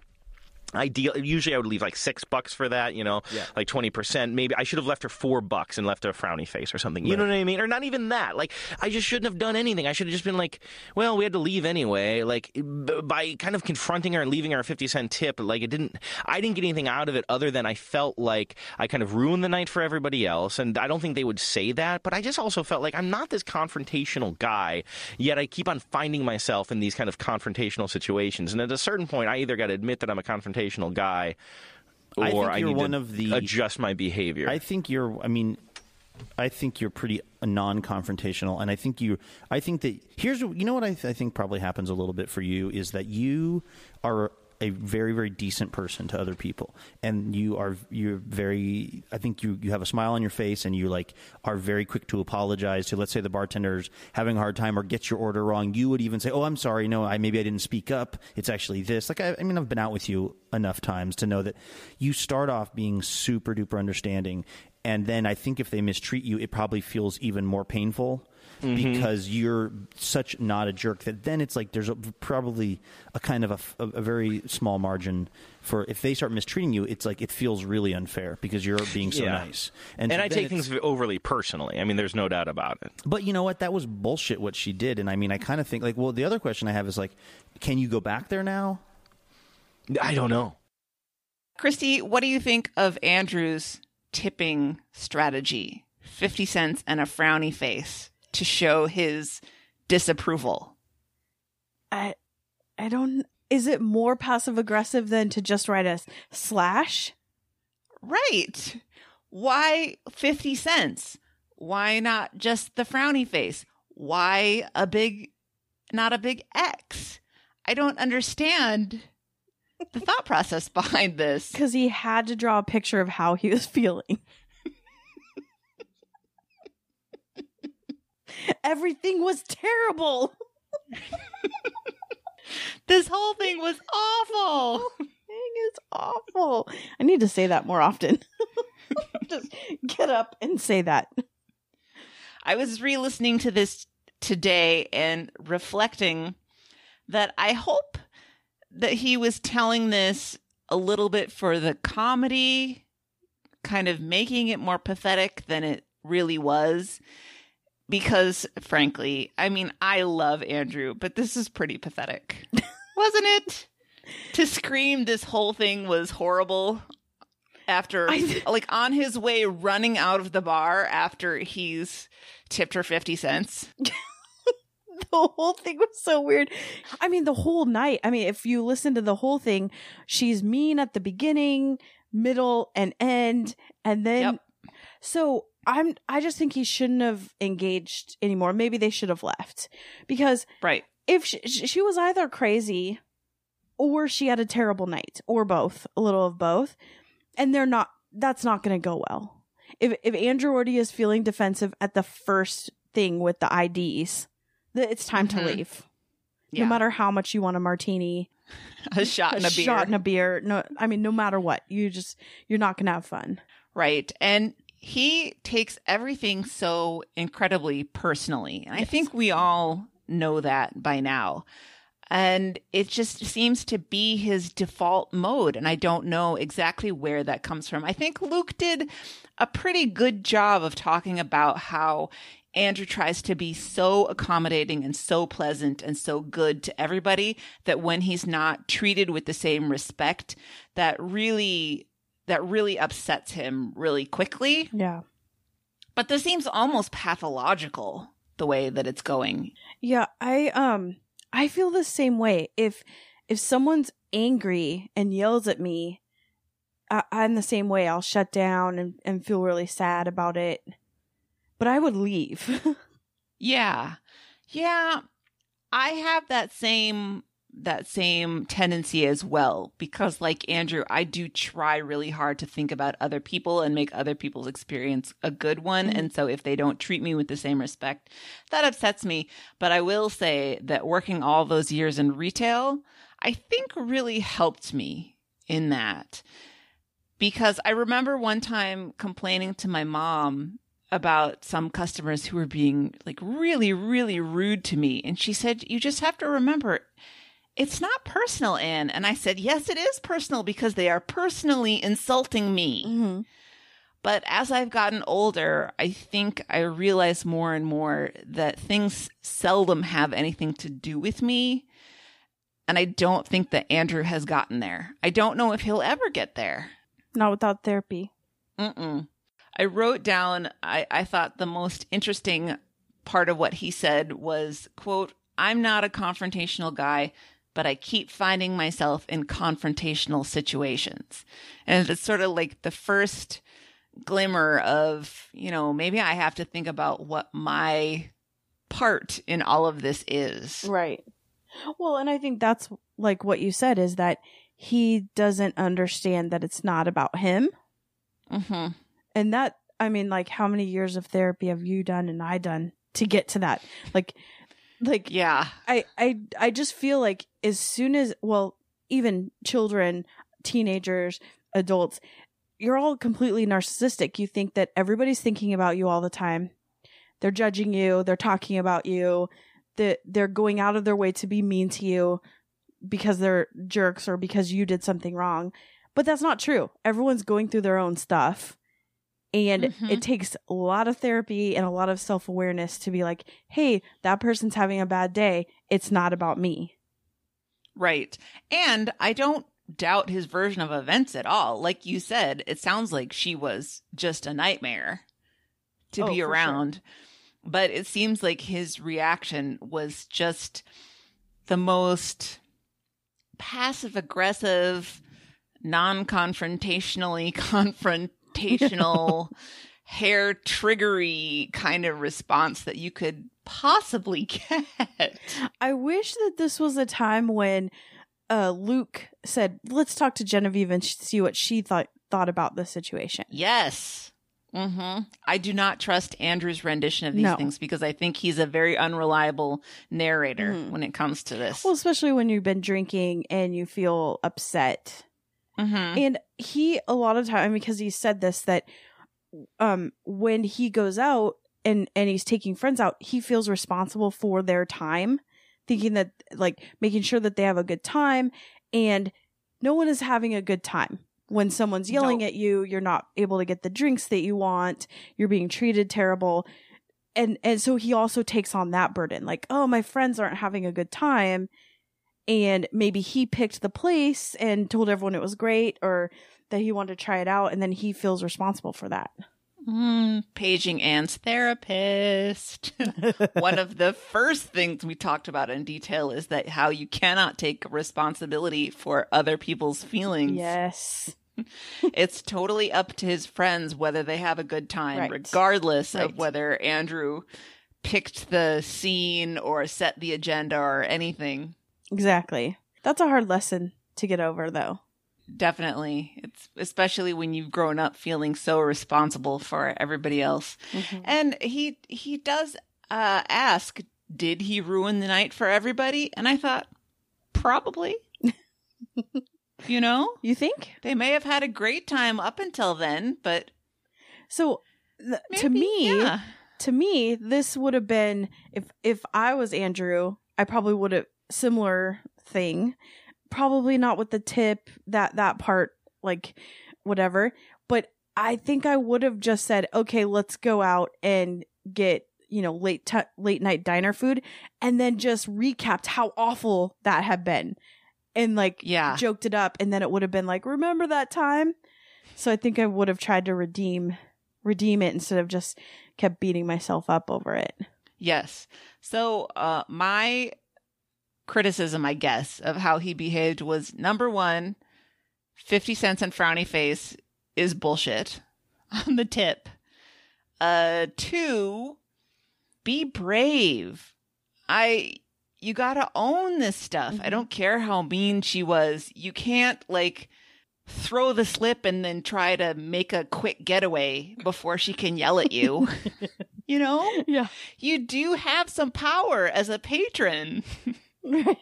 ideal usually i would leave like six bucks for that you know Yeah. like 20% maybe i should have left her four bucks and left her a frowny face or something. You know what i mean? Or not even that. Like i just shouldn't have done anything. I should have just been like well we had to leave anyway. Like b- by kind of confronting her and leaving her a 50 cent tip like it didn't i didn't get anything out of it other than i felt like i kind of ruined the night for everybody else. And i don't think they would say that but i just also felt like i'm not this confrontational guy yet i keep on finding myself in these kind of confrontational situations. And at a certain point i either got to admit that i'm a confrontational guy or I I, think you're need one to of the- adjust my behavior. I think you're. I mean, I think you're pretty non-confrontational, and I think you. I think that here's. You know what I, th- I think probably happens a little bit for you is that you are a very very decent person to other people. And you are you're very i think you you have a smile on your face and you like are very quick to apologize to let's say the bartender's having a hard time or gets your order wrong. You would even say oh i'm sorry. No i maybe i didn't speak up. It's actually this. Like i, I mean i've been out with you enough times to know that you start off being super duper understanding. And then i think if they mistreat you it probably feels even more painful Mm-hmm. because you're such not a jerk that then it's like there's a, probably a kind of a very small margin for if they start mistreating you it's like it feels really unfair because you're being so Yeah. nice and, so I take things overly personally. I mean, there's no doubt about it. but you know what that was bullshit what she did and i mean i kind of think like well the other question i have is like can you go back there now I don't know. Christy, what do you think of Andrew's tipping strategy? 50 cents and a frowny face to show his disapproval. I I don't is it more passive aggressive than to just write a slash? Right. Why 50 cents? Why not just the frowny face? Why a big, not a big X? I don't understand the thought process behind this. Because he had to draw a picture of how he was feeling. Everything was terrible. This whole thing was awful. Thing is awful. I need to say that more often. Just get up and say that. I was re listening to this today and reflecting that I hope that he was telling this a little bit for the comedy, kind of making it more pathetic than it really was. Because, frankly, I mean, I love Andrew, but this is pretty pathetic. Wasn't it? To scream this whole thing was horrible after, like, on his way running out of the bar after he's tipped her 50 cents. the whole thing was so weird. I mean, the whole night. I mean, if you listen to the whole thing, she's mean at the beginning, middle, and end, and then. So I'm. I just think he shouldn't have engaged anymore. Maybe they should have left because right. If she, she was either crazy, or she had a terrible night, or both, a little of both, and they're not. That's not going to go well. If if Andrew already is feeling defensive at the first thing with the IDs, that it's time Mhm. to leave. Yeah. No matter how much you want a martini, A shot and a beer. shot and a beer. No, I mean, no matter what, you just you're not gonna have fun. Right. And he takes everything so incredibly personally. And I think we all know that by now. And it just seems to be his default mode. And I don't know exactly where that comes from. I think Luke did a pretty good job of talking about how Andrew tries to be so accommodating and so pleasant and so good to everybody that when he's not treated with the same respect, that really that really upsets him really quickly. Yeah. But this seems almost pathological the way that it's going. Yeah, I um I feel the same way. If if someone's angry and yells at me, I, I'm the same way. I'll shut down and, and feel really sad about it. But I would leave. Yeah. Yeah. I have that same that same tendency as well because like Andrew, I do try really hard to think about other people and make other people's experience a good one mm-hmm. and so if they don't treat me with the same respect, that upsets me, but I will say that working all those years in retail, I think really helped me in that. Because I remember one time complaining to my mom about some customers who were being like really, really rude to me. And she said, You just have to remember it's not personal, Anne. And I said, Yes, it is personal because they are personally insulting me. Mm-hmm. But as I've gotten older, I think I realize more and more that things seldom have anything to do with me. And I don't think that Andrew has gotten there. I don't know if he'll ever get there. Not without therapy. Mm-mm. I wrote down, I, I thought the most interesting part of what he said was, quote, I'm not a confrontational guy, but I keep finding myself in confrontational situations. And it's sort of like the first glimmer of, you know, maybe I have to think about what my part in all of this is. Right. Well, and I think that's like what you said is that he doesn't understand that it's not about him. Mm-hmm. And that, I mean, like, how many years of therapy have you done and I done to get to that? Like, like, yeah, I, I, I just feel like as soon as, well, even children, teenagers, adults, you're all completely narcissistic. You think that everybody's thinking about you all the time. They're judging you. They're talking about you. That they're going out of their way to be mean to you because they're jerks or because you did something wrong. But that's not true. Everyone's going through their own stuff. And Mhm. it takes a lot of therapy and a lot of self awareness to be like, hey, that person's having a bad day. It's not about me. Right. And I don't doubt his version of events at all. Like you said, it sounds like she was just a nightmare to Oh, be for sure. around. But it seems like his reaction was just the most passive aggressive, non confrontationally confrontational, hair triggery kind of response that you could possibly get. I wish that this was a time when uh, Luke said, "Let's talk to Genevieve and see what she thought thought about the situation." Yes. hmm I do not trust Andrew's rendition of these No. things because I think he's a very unreliable narrator Mhm. when it comes to this. Well, especially when you've been drinking and you feel upset. Mhm. And he a lot of time because he said this that um when he goes out and and he's taking friends out, he feels responsible for their time, thinking that like making sure that they have a good time and no one is having a good time. When someone's yelling No. at you, you're not able to get the drinks that you want, you're being treated terrible. And and so he also takes on that burden like, "Oh, my friends aren't having a good time." And maybe he picked the place and told everyone it was great or that he wanted to try it out and then he feels responsible for that. Mm, paging Anne's therapist. One of the first things we talked about in detail is that how you cannot take responsibility for other people's feelings. Yes. it's totally up to his friends whether they have a good time, Right. regardless Right. of whether Andrew picked the scene or set the agenda or anything. Exactly. That's a hard lesson to get over though. Definitely. It's especially when you've grown up feeling so responsible for everybody else. And he he does uh ask, did he ruin the night for everybody? And I thought, probably. you know? You think? They may have had a great time up until then, but So th- to me, yeah. to me, this would have been if if I was Andrew, I probably would have similar thing. Probably not with the tip that that part like whatever, but I think I would have just said, "Okay, let's go out and get, you know, late t- late night diner food." And then just recapped how awful that had been. And like Yeah. joked it up and then it would have been like, "Remember that time?" So I think I would have tried to redeem redeem it instead of just kept beating myself up over it. Yes. So, uh, my criticism, I guess, of how he behaved was number one, 50 cents and frowny face is bullshit on the tip. Uh, two, be brave. I, you gotta own this stuff. I don't care how mean she was. You can't, like, throw the slip and then try to make a quick getaway before she can yell at you. you know? Yeah. You do have some power as a patron.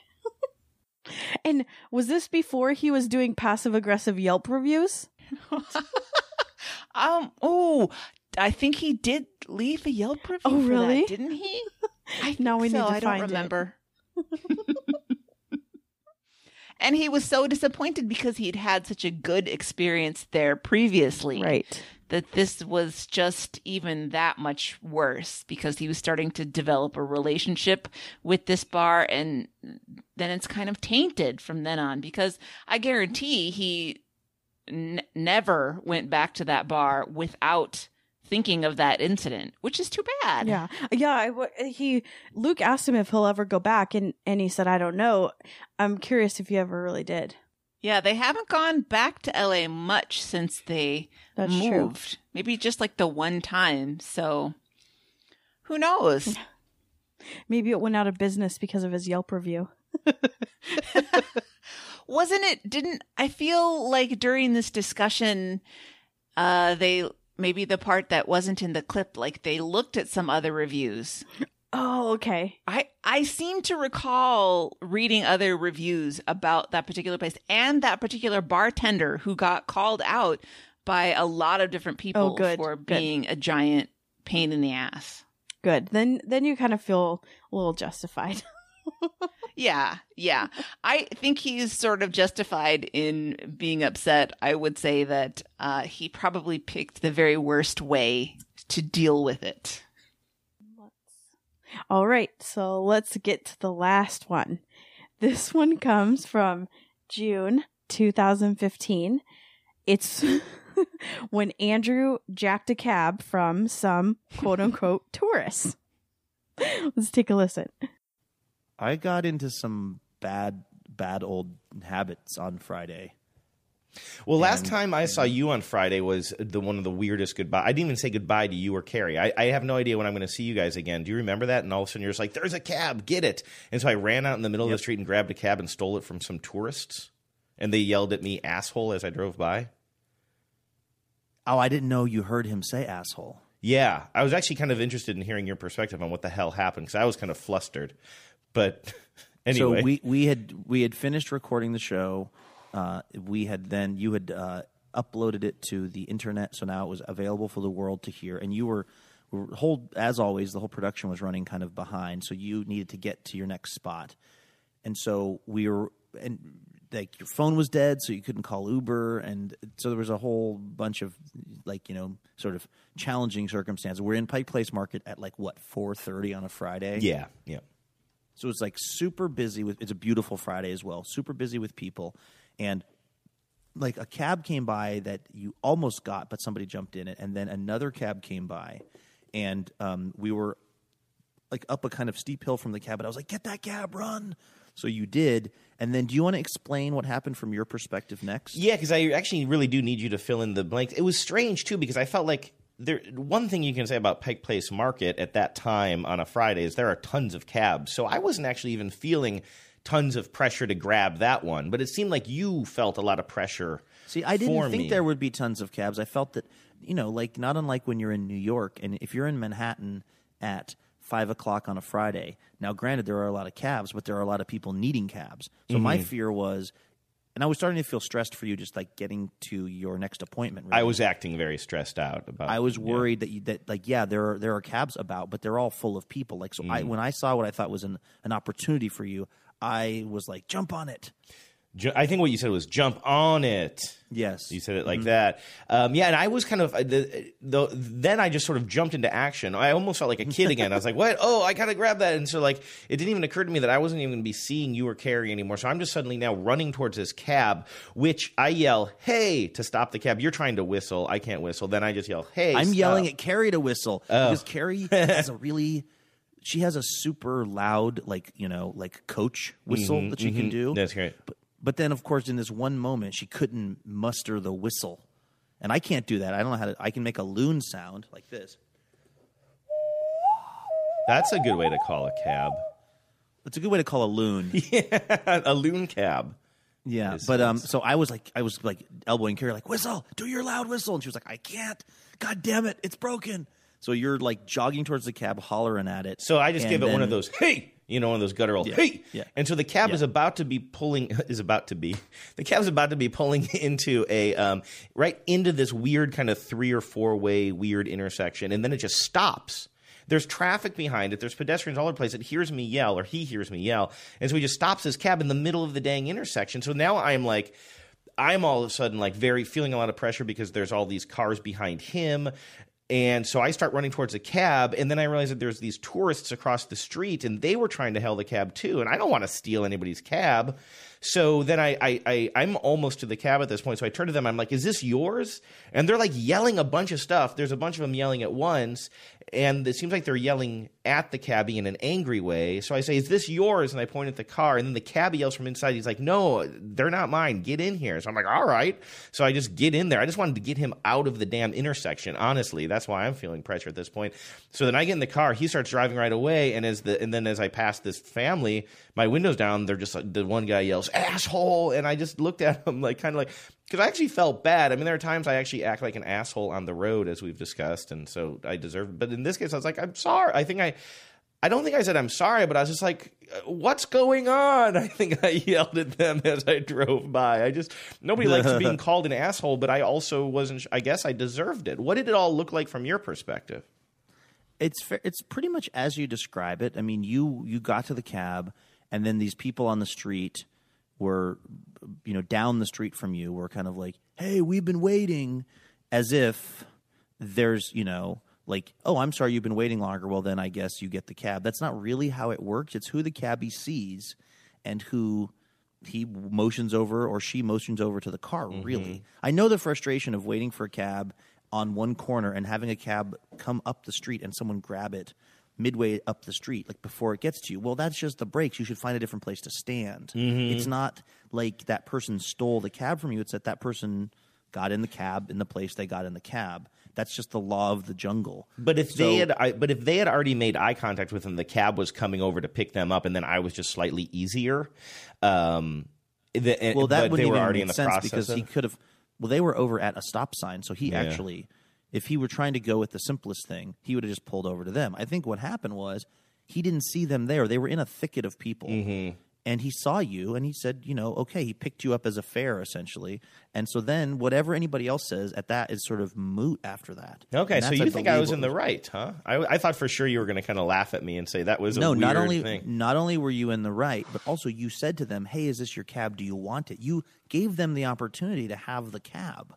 And was this before he was doing passive aggressive Yelp reviews? Um, oh, I think he did leave a Yelp review. Oh, for really? That, didn't he? I Now we think need to I don't find it. remember. and he was so disappointed because he'd had such a good experience there previously. Right. That this was just even that much worse because he was starting to develop a relationship with this bar and then it's kind of tainted from then on because I guarantee he n- never went back to that bar without thinking of that incident, which is too bad. Yeah. Yeah, w- he Luke asked him if he'll ever go back and and he said I don't know. I'm curious if he ever really did. Yeah, they haven't gone back to LA much since they That's true. moved. Maybe just like the one time. So who knows? Maybe it went out of business because of his Yelp review. Wasn't it didn't I feel like during this discussion uh they maybe the part that wasn't in the clip like they looked at some other reviews. Oh, okay. I I seem to recall reading other reviews about that particular place and that particular bartender who got called out by a lot of different people Oh, good, for good. being a giant pain in the ass. Good. Then then you kind of feel a little justified. Yeah, yeah. I think he's sort of justified in being upset. I would say that uh, he probably picked the very worst way to deal with it. All right, so let's get to the last one. This one comes from June 2015. It's when Andrew jacked a cab from some quote unquote tourists. Let's take a listen. I got into some bad, bad old habits on Friday. Well, last time I saw you on Friday was the one of the weirdest goodbye. I didn't even say goodbye to you or Carrie. I, I have no idea when I'm going to see you guys again. Do you remember that? And all of a sudden you're just like, "There's a cab, get it!" And so I ran out in the middle of the street and grabbed a cab and stole it from some tourists, and they yelled at me "asshole" as I drove by. Oh, I didn't know you heard him say asshole. Yeah, I was actually kind of interested in hearing your perspective on what the hell happened because I was kind of flustered. But anyway, So we we had we had finished recording the show. Uh, we had then you had uh, uploaded it to the internet, so now it was available for the world to hear. And you were, were whole as always, the whole production was running kind of behind, so you needed to get to your next spot. And so we were and like your phone was dead, so you couldn't call Uber, and so there was a whole bunch of like you know sort of challenging circumstances. We're in Pike Place Market at like what four thirty on a Friday. yeah, yeah. So it's like super busy with. It's a beautiful Friday as well. Super busy with people, and like a cab came by that you almost got, but somebody jumped in it, and then another cab came by, and um, we were like up a kind of steep hill from the cab, and I was like, "Get that cab, run!" So you did, and then do you want to explain what happened from your perspective next? Yeah, because I actually really do need you to fill in the blanks. It was strange too because I felt like there. One thing you can say about Pike Place Market at that time on a Friday is there are tons of cabs, so I wasn't actually even feeling tons of pressure to grab that one. But it seemed like you felt a lot of pressure. See, I didn't think me. there would be tons of cabs. I felt that, you know, like not unlike when you're in New York, and if you're in Manhattan at five o'clock on a Friday. Now, granted, there are a lot of cabs, but there are a lot of people needing cabs. So my Mhm. fear was, and I was starting to feel stressed for you, just like getting to your next appointment. I was acting very stressed out about. It. I was yeah. worried that you, that like yeah there are there are cabs about but they're all full of people like so I Mm. when I saw what I thought was an an opportunity for you I was like jump on it Ju- I think what you said was jump on it. Yes, you said it like Mhm. that. Um, yeah, and I was kind of the, the, then I just sort of jumped into action. I almost felt like a kid again. I was like, "What? Oh, I gotta grab that!" And so like it didn't even occur to me that I wasn't even going to be seeing you or Carrie anymore. So I'm just suddenly now running towards this cab, which I yell, "Hey!" to stop the cab. You're trying to whistle. I can't whistle. Then I just yell, "Hey!" I'm stop." yelling at Carrie to whistle Oh. because Carrie has a really she has a super loud like you know like coach whistle Mhm, that she can mhm. do That's great. but but then of course in this one moment she couldn't muster the whistle and I can't do that I don't know how to I can make a loon sound like this That's a good way to call a cab. It's a good way to call a loon. yeah, a loon cab. Yeah, but um, so I was like, I was like elbowing Carrie, like whistle, do your loud whistle, and she was like, I can't. God damn it, it's broken. So you're like jogging towards the cab, hollering at it. So I just give it one of those, hey, you know, one of those guttural, Yeah, hey. yeah. And so the cab Yeah. is about to be pulling, is about to be, the cab's about to be pulling into a, um, right into this weird kind of three or four way weird intersection. And then it just stops. There's traffic behind it. There's pedestrians all over the place. It hears me yell, or he hears me yell. And so he just stops his cab in the middle of the dang intersection. So now I'm like, I'm all of a sudden like very feeling a lot of pressure because there's all these cars behind him. And so I start running towards a cab, and then I realize that there's these tourists across the street, and they were trying to hail the cab too. And I don't want to steal anybody's cab. So then I, I, I I'm almost to the cab at this point. So I turn to them. I'm like, "Is this yours?" And they're like yelling a bunch of stuff. There's a bunch of them yelling at once, and it seems like they're yelling at the cabbie in an angry way. So I say, "Is this yours?" And I point at the car, and then the cabbie yells from inside. He's like, "No, they're not mine. Get in here." So I'm like, "All right." So I just get in there. I just wanted to get him out of the damn intersection. Honestly, that's why I'm feeling pressure at this point. So then I get in the car. He starts driving right away, and as the and then as I pass this family, my windows down. They're just like, the one guy yells, "Asshole!" And I just looked at him like kind of like because I actually felt bad. I mean, there are times I actually act like an asshole on the road, as we've discussed, and so I deserve. But in this case, I was like, I'm sorry. I think I, I don't think I said I'm sorry, but I was just like, uh, what's going on? I think I yelled at them as I drove by. I just nobody likes being called an asshole, but I also wasn't. I guess I deserved it. What did it all look like from your perspective? It's fair, it's pretty much as you describe it. I mean, you you got to the cab, and then these people on the street were, you know, down the street from you were kind of like, "Hey, we've been waiting," as if there's, you know, like, "Oh, I'm sorry, you've been waiting longer." Well, then I guess you get the cab. That's not really how it works. It's who the cabbie sees, and who he motions over or she motions over to the car. Mm-hmm. Really, I know the frustration of waiting for a cab on one corner and having a cab come up the street and someone grab it midway up the street, like before it gets to you. Well, that's just the brakes. You should find a different place to stand. Mhm. It's not like that person stole the cab from you. It's that that person got in the cab in the place they got in the cab. That's just the law of the jungle. But if So- they had, I, but if they had already made eye contact with him, the cab was coming over to pick them up, and then I was just slightly easier. Um, the, well, that but would they even were already make in the sense process because of- he could have. Well, they were over at a stop sign, so he Yeah. actually, if he were trying to go with the simplest thing, he would have just pulled over to them. I think what happened was he didn't see them there; they were in a thicket of people, Mm-hmm. and he saw you, and he said, you know, okay, he picked you up as a fare essentially, and so then whatever anybody else says at that is sort of moot after that. Okay, so you I think I was in the right, huh? I, I thought for sure you were going to kind of laugh at me and say that was a no, not only thing. not only were you in the right, but also you said to them, "Hey, is this your cab? Do you want it?" You gave them the opportunity to have the cab.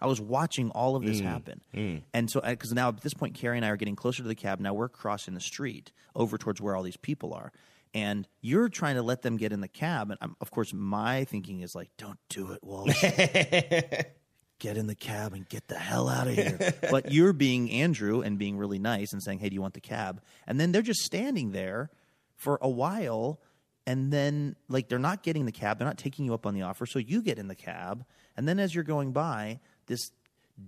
I was watching all of this Mm, happen, mm. and so because now at this point, Carrie and I are getting closer to the cab. Now we're crossing the street over towards where all these people are, and you're trying to let them get in the cab. And um, of course, my thinking is like, "Don't do it, Walsh." get in the cab and get the hell out of here. but you're being Andrew and being really nice and saying, "Hey, do you want the cab?" And then they're just standing there for a while and then like they're not getting the cab, they're not taking you up on the offer, so you get in the cab, and then as you're going by, this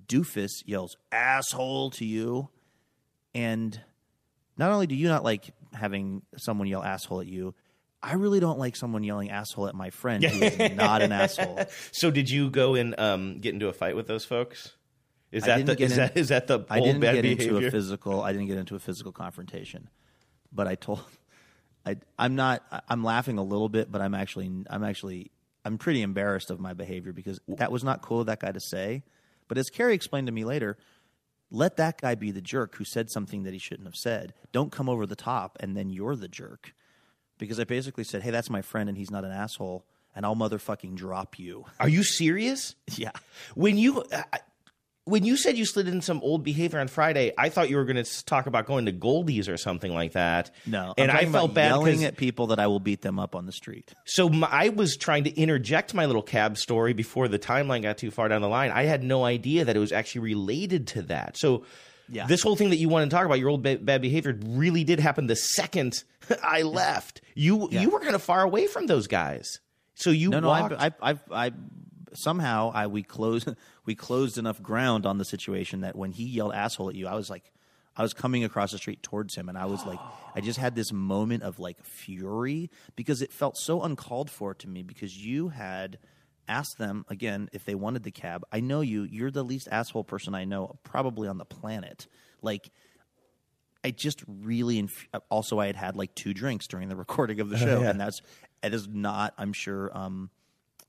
doofus yells asshole to you and not only do you not like having someone yell asshole at you, I really don't like someone yelling asshole at my friend who is not an asshole. So did you go and um, get into a fight with those folks? Is that the is in- that is that the I didn't get behavior? into a physical. I didn't get into a physical confrontation, but I told. I I'm not. I'm laughing a little bit, but I'm actually I'm actually I'm pretty embarrassed of my behavior because that was not cool of that guy to say. But as Carrie explained to me later, let that guy be the jerk who said something that he shouldn't have said. Don't come over the top and then you're the jerk. Because I basically said, "Hey, that's my friend, and he's not an asshole." And I'll motherfucking drop you. Are you serious? Yeah. When you uh, when you said you slid in some old behavior on Friday, I thought you were going to talk about going to Goldie's or something like that. No, and I felt bad yelling at people that I will beat them up on the street. So my, I was trying to interject my little cab story before the timeline got too far down the line. I had no idea that it was actually related to that. So Yeah. this whole thing that you want to talk about, your old ba- bad behavior, really did happen the second I left. You you were kind of far away from those guys. So you no, no, walked. I, I, I, I somehow I we closed we closed enough ground on the situation that when he yelled asshole at you, I was like, I was coming across the street towards him, and I was like, I just had this moment of like fury because it felt so uncalled for to me because you had asked them again if they wanted the cab. I know you. You're the least asshole person I know, probably on the planet. Like. I just really inf- also I had had like two drinks during the recording of the show, Yeah. and that's it is not I'm sure um,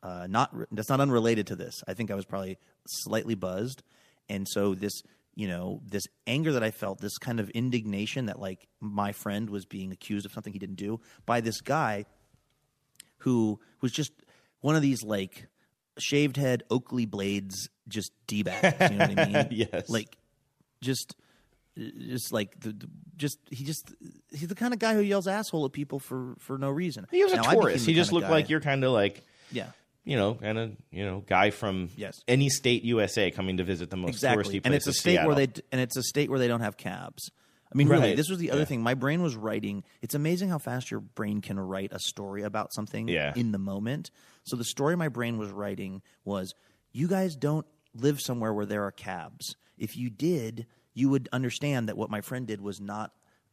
uh, not that's not unrelated to this. I think I was probably slightly buzzed, and so this you know this anger that I felt, this kind of indignation that like my friend was being accused of something he didn't do by this guy who was just one of these like shaved head Oakley blades, just d bags. You know what I mean? Yes. Like just just like the, just he just he's the kind of guy who yells asshole at people for for no reason. he was a Now, became tourist. He just looked guy- like you're kind of like yeah. You know, and a you know, guy from Yes. any state USA coming to visit the most exactly touristy place. and it's a state Seattle. where they and it's a state where they don't have cabs i mean really this was the other Yeah. thing my brain was writing it's amazing how fast your brain can write a story about something Yeah. in the moment so the story my brain was writing was you guys don't live somewhere where there are cabs if you did you would understand that what my friend did was not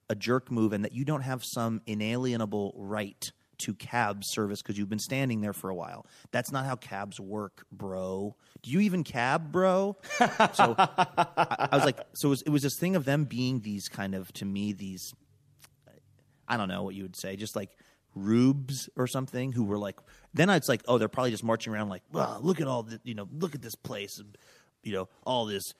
a jerk move and that you don't have some inalienable right to cab service because you've been standing there for a while. That's not how cabs work, bro. Do you even cab, bro? so I, I was like, so it was, it was this thing of them being these kind of, to me, these, I don't know what you would say, just like rubes or something who were like, then it's like, oh, they're probably just marching around like, well, look at all the, you know, look at this place, And, you know, all this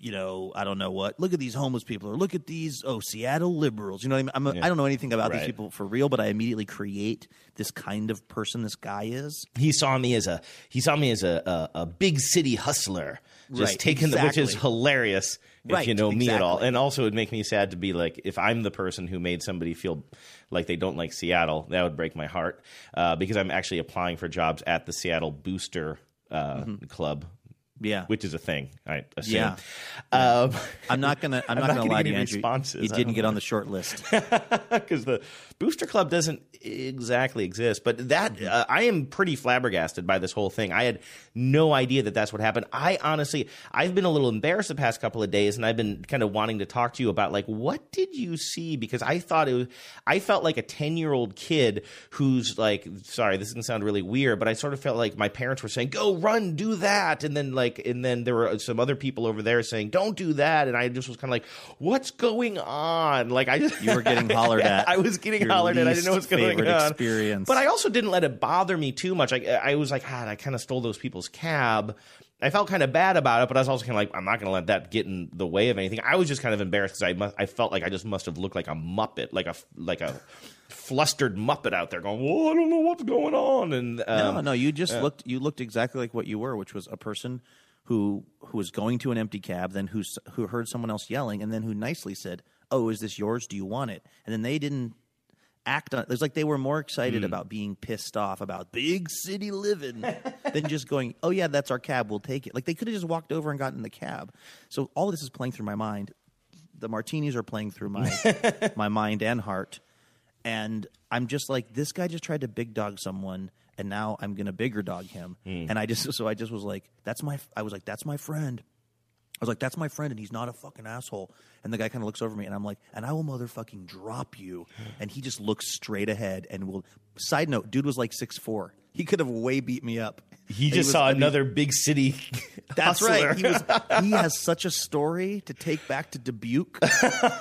you know, I don't know what. Look at these homeless people, or look at these oh Seattle liberals. You know, what I mean, I'm a, Yeah. I don't know anything about these people for real, but I immediately create this kind of person this guy is. he saw me as a he saw me as a a, a big city hustler, just Right, taking the which is hilarious if Right, you know me at all, and also it'd make me sad to be like if I'm the person who made somebody feel like they don't like Seattle, that would break my heart uh, because I'm actually applying for jobs at the Seattle Booster uh, Mm-hmm. Club. Yeah. which is a thing. I assume. Yeah. Um, I'm not gonna. I'm, not, gonna, gonna lie to you, responses. You didn't get know. on the short list. because the booster club doesn't exactly exist. But that Mm-hmm. uh, I am pretty flabbergasted by this whole thing. I had no idea that that's what happened. I honestly, I've been a little embarrassed the past couple of days, and I've been kind of wanting to talk to you about like what did you see? Because I thought it was, I felt like a ten year old kid who's like, sorry, this is gonna sound really weird, but I sort of felt like my parents were saying, "Go run, do that," and then like, and then there were some other people over there saying, "Don't do that," and I just was kind of like, "What's going on?" Like I just You were getting hollered at. I was getting Your hollered at. I didn't know what's going on. experience. But I also didn't let it bother me too much. I, I was like, ah, I kind of stole those people's cab. I felt kind of bad about it, but I was also kind of like, I'm not going to let that get in the way of anything. I was just kind of embarrassed because I must, I felt like I just must have looked like a muppet, like a like a flustered muppet out there going, "Whoa, I don't know what's going on." And um, no, no, you just yeah. looked. You looked exactly like what you were, which was a person who who was going to an empty cab, then who who heard someone else yelling, and then who nicely said, "Oh, is this yours? Do you want it?" And then they didn't act on. It was like they were more excited Hmm. about being pissed off about big city living than just going, "Oh yeah, that's our cab. We'll take it." Like they could have just walked over and gotten in the cab. So all this is playing through my mind. The martinis are playing through my my mind and heart and I'm just like, this guy just tried to big dog someone, and now I'm gonna bigger dog him. And I just, so I just was like, that's my, I was like, that's my friend. I was like, that's my friend, and he's not a fucking asshole. And the guy kind of looks over me, and I'm like, and I will motherfucking drop you. And he just looks straight ahead and will. Side note, dude was like six four. He could have way beat me up. he And just was- saw I mean, another big city. that's right. He was. He has such a story to take back to Dubuque.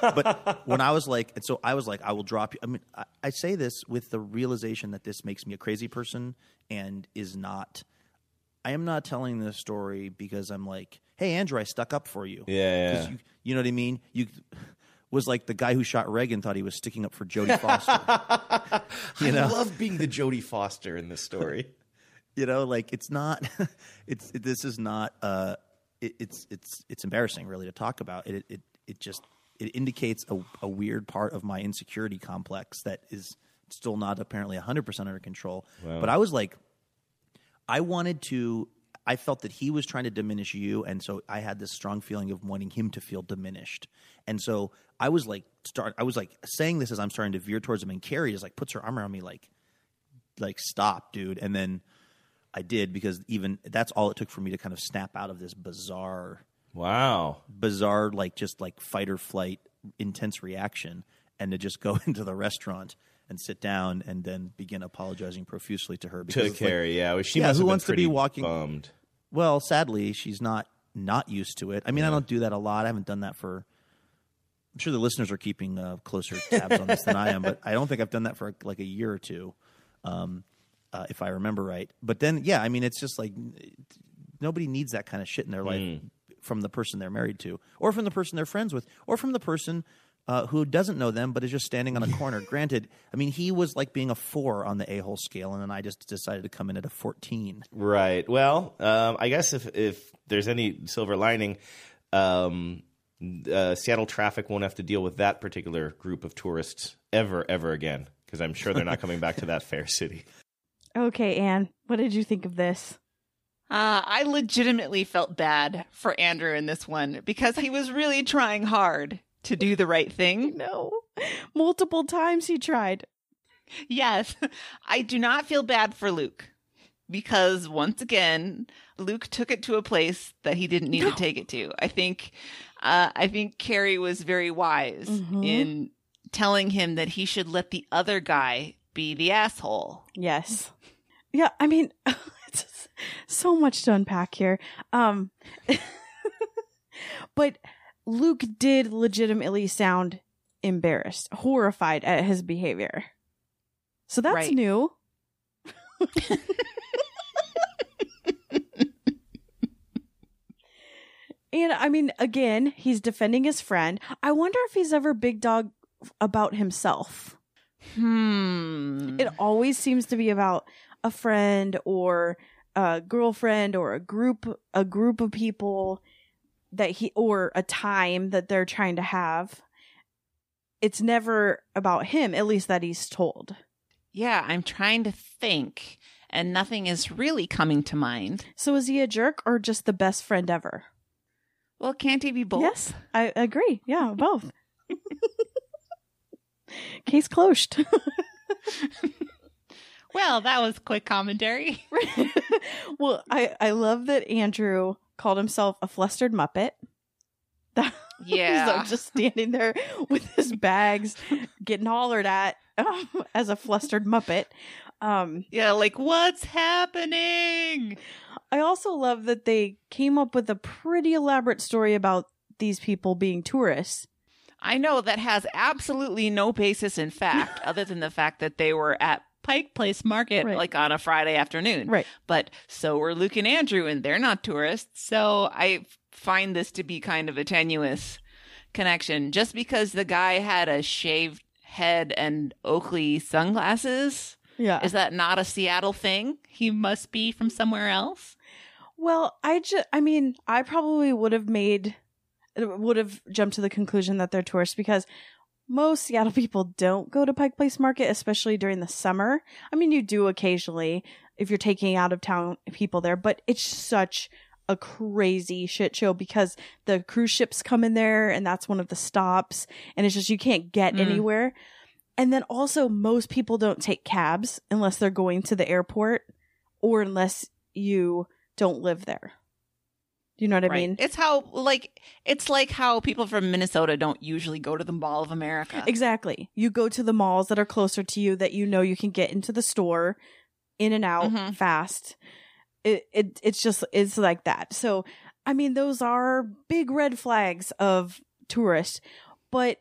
but when I was like, and so I was like, I will drop you. I mean, I, I say this with the realization that this makes me a crazy person and is not. I am not telling this story because I'm like, hey, Andrew, I stuck up for you. Yeah, yeah. You, you know what I mean? You was like the guy who shot Reagan thought he was sticking up for Jodie Foster. you know? I love being the Jodie Foster in this story. you know like it's not it's it, this is not uh it, it's it's it's embarrassing really to talk about it it it just it indicates a, a weird part of my insecurity complex that is still not apparently 100% under control Wow. but i was like i wanted to i felt that he was trying to diminish you and so i had this strong feeling of wanting him to feel diminished and so i was like start i was like saying this as i'm starting to veer towards him and carrie just like puts her arm around me like like stop dude and then i did because even that's all it took for me to kind of snap out of this bizarre Wow. bizarre like just like fight or flight intense reaction and to just go into the restaurant and sit down and then begin apologizing profusely to her To it's like- Carrie, yeah. Well, she yeah who wants to be walking bummed. Well sadly she's not not used to it. I mean i don't do that a lot. I haven't done that for i'm sure the listeners are keeping uh, closer tabs on this than i am but i don't think i've done that for like a year or two um, uh, if i remember right. But then yeah i mean it's just like nobody needs that kind of shit in their life from the person they're married to or from the person they're friends with or from the person uh, who doesn't know them but is just standing on a corner granted i mean he was like being a four on the a-hole scale and then i just decided to come in at a 14 Right. Well, um, I guess if if there's any silver lining, um, uh, Seattle traffic won't have to deal with that particular group of tourists ever, ever again, because I'm sure they're not coming back to that fair city. Okay, Anne, what did you think of this? Uh, I legitimately felt bad for Andrew in this one because he was really trying hard to do the right thing. No. Multiple times he tried. Yes, I do not feel bad for Luke because once again, Luke took it to a place that he didn't need to take it to. I think, uh, I think Carrie was very wise Mhm. in telling him that he should let the other guy be the asshole. Yes. Yeah, I mean, it's so much to unpack here. Um but Luke did legitimately sound embarrassed, horrified at his behavior. So that's Right. new. and I mean, again, he's defending his friend. I wonder if he's ever big dog about himself. Hmm. It always seems to be about a friend or a girlfriend or a group a group of people that he or a time that they're trying to have. It's never about him, at least that he's told. Yeah, I'm trying to think. and nothing is really coming to mind. So is he a jerk or just the best friend ever? Well, can't he be both? Yes, I agree. Yeah, both. Case closed. Well, that was quick commentary. well, I I love that Andrew called himself a flustered muppet. Yeah. so just standing there with his bags, getting hollered at um, as a flustered muppet. Um, yeah, like what's happening? I also love that they came up with a pretty elaborate story about these people being tourists. I know that has absolutely no basis in fact, other than the fact that they were at Pike Place Market. Right. like on a Friday afternoon. Right. But so were Luke and Andrew, and they're not tourists. So I find this to be kind of a tenuous connection. Just because the guy had a shaved head and Oakley sunglasses, Yeah. is that not a Seattle thing? He must be from somewhere else. Well, I just, I mean, I probably would have made, would have jumped to the conclusion that they're tourists because most Seattle people don't go to Pike Place Market, especially during the summer. I mean, you do occasionally if you're taking out of town people there, but it's such a crazy shit show because the cruise ships come in there and that's one of the stops and it's just you can't get Mm. anywhere. And then also most people don't take cabs unless they're going to the airport or unless you don't live there. Do you know what I Right. mean? It's how like it's like how people from Minnesota don't usually go to the Mall of America. Exactly. You go to the malls that are closer to you that you know you can get into the store in and out Mhm. fast. It, it it's just it's like that. So I mean those are big red flags of tourists. But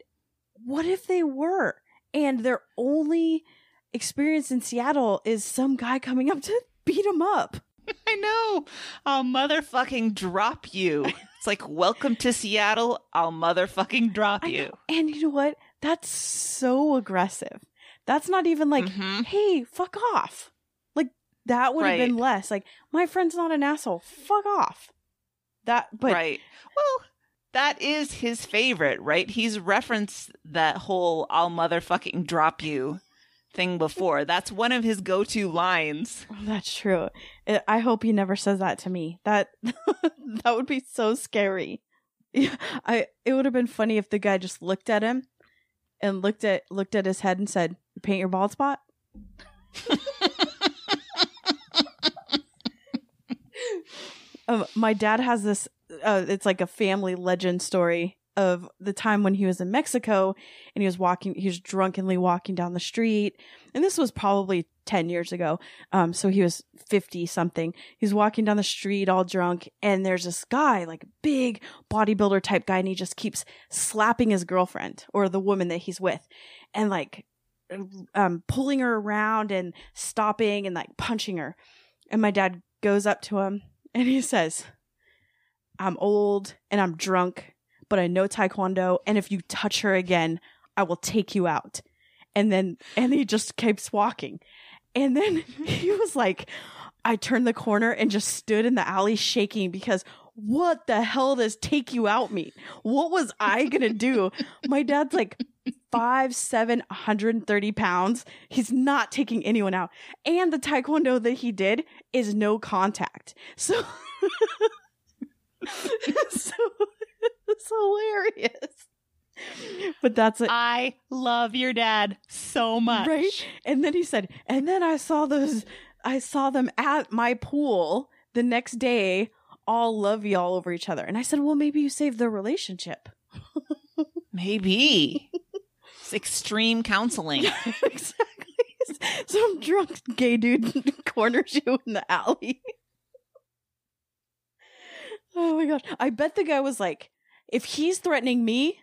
what if they were and their only experience in Seattle is some guy coming up to beat them up? I know. I'll motherfucking drop you. It's like welcome to Seattle. I'll motherfucking drop you. And you know what? That's so aggressive. That's not even like, Mhm. hey, fuck off. Like that would have been less. Like my friend's not an asshole. Fuck off. That, but right. Well, that is his favorite, right? He's referenced that whole "I'll motherfucking drop you" thing before. That's one of his go-to lines. Oh, that's true. I- I hope he never says that to me. That that would be so scary. Yeah, I it would have been funny if the guy just looked at him and looked at looked at his head and said, "Paint your bald spot." um, my dad has this. Uh, it's like a family legend story of the time when he was in Mexico and he was walking. He was drunkenly walking down the street, and this was probably ten years ago. Um, so he was fifty something. He's walking down the street all drunk, and there's this guy, like a big bodybuilder type guy, and he just keeps slapping his girlfriend or the woman that he's with, and like um pulling her around and stopping and like punching her. And my dad goes up to him and he says, I'm old and I'm drunk, but I know Taekwondo. And if you touch her again, I will take you out. And then, and he just keeps walking. And then he was like, I turned the corner and just stood in the alley shaking because what the hell does take you out mean? What was I gonna do? My dad's like five, seven, 130 pounds. He's not taking anyone out. And the taekwondo that he did is no contact. So, so it's hilarious. But that's it. I love your dad so much. Right? And then he said, and then I saw those, I saw them at my pool the next day, all lovey all over each other. And I said, well, maybe you saved their relationship. Maybe. It's extreme counseling. exactly. Some drunk gay dude corners you in the alley. oh my god. I bet the guy was like, if he's threatening me,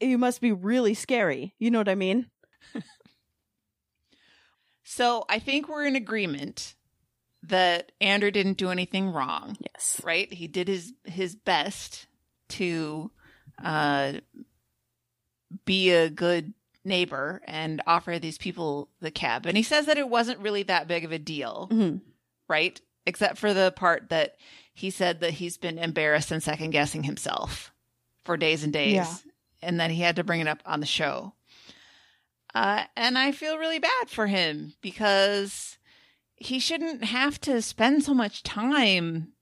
you must be really scary. You know what I mean? So I think we're in agreement that Andrew didn't do anything wrong. Yes. Right? He did his his best to uh be a good neighbor and offer these people the cab. And he says that it wasn't really that big of a deal, Mhm. right? Except for the part that he said that he's been embarrassed and second guessing himself for days and days. Yeah. And then he had to bring it up on the show. Uh, and I feel really bad for him because he shouldn't have to spend so much time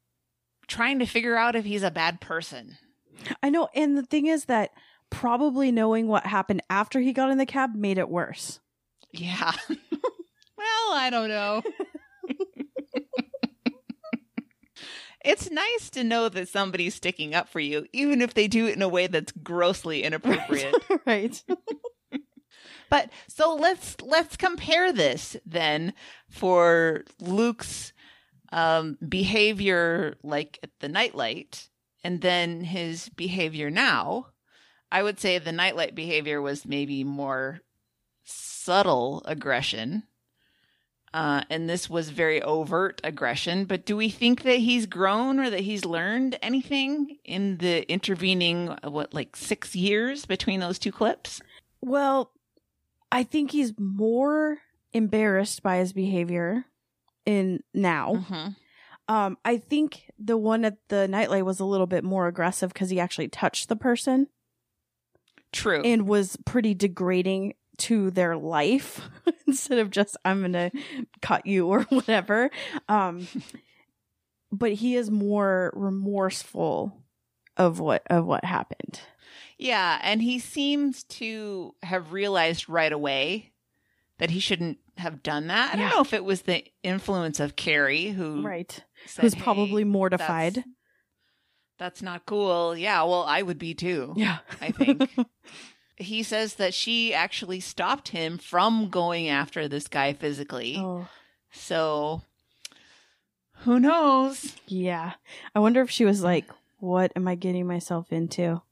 trying to figure out if he's a bad person. I know. And the thing is that probably knowing what happened after he got in the cab made it worse. Yeah. well, I don't know. it's nice to know that somebody's sticking up for you, even if they do it in a way that's grossly inappropriate. right. but so let's let's compare this then for Luke's um, behavior, like at the nightlight, and then his behavior now. I would say the nightlight behavior was maybe more subtle aggression uh, and this was very overt aggression. But do we think that he's grown or that he's learned anything in the intervening, what, like six years between those two clips? Well, I think he's more embarrassed by his behavior in now. Mm-hmm. Um, I think the one at the nightlight was a little bit more aggressive because he actually touched the person. True. And was pretty degrading to their life instead of just I'm going to cut you or whatever. Um but he is more remorseful of what of what happened. Yeah, and he seems to have realized right away that he shouldn't have done that. I don't Yeah. know if it was the influence of Carrie who Right. said, Who's "Hey, probably mortified. That's, that's not cool. Yeah, well, I would be too. Yeah. I think. he says that she actually stopped him from going after this guy physically. Oh. So who knows? Yeah. I wonder if she was like, what am I getting myself into?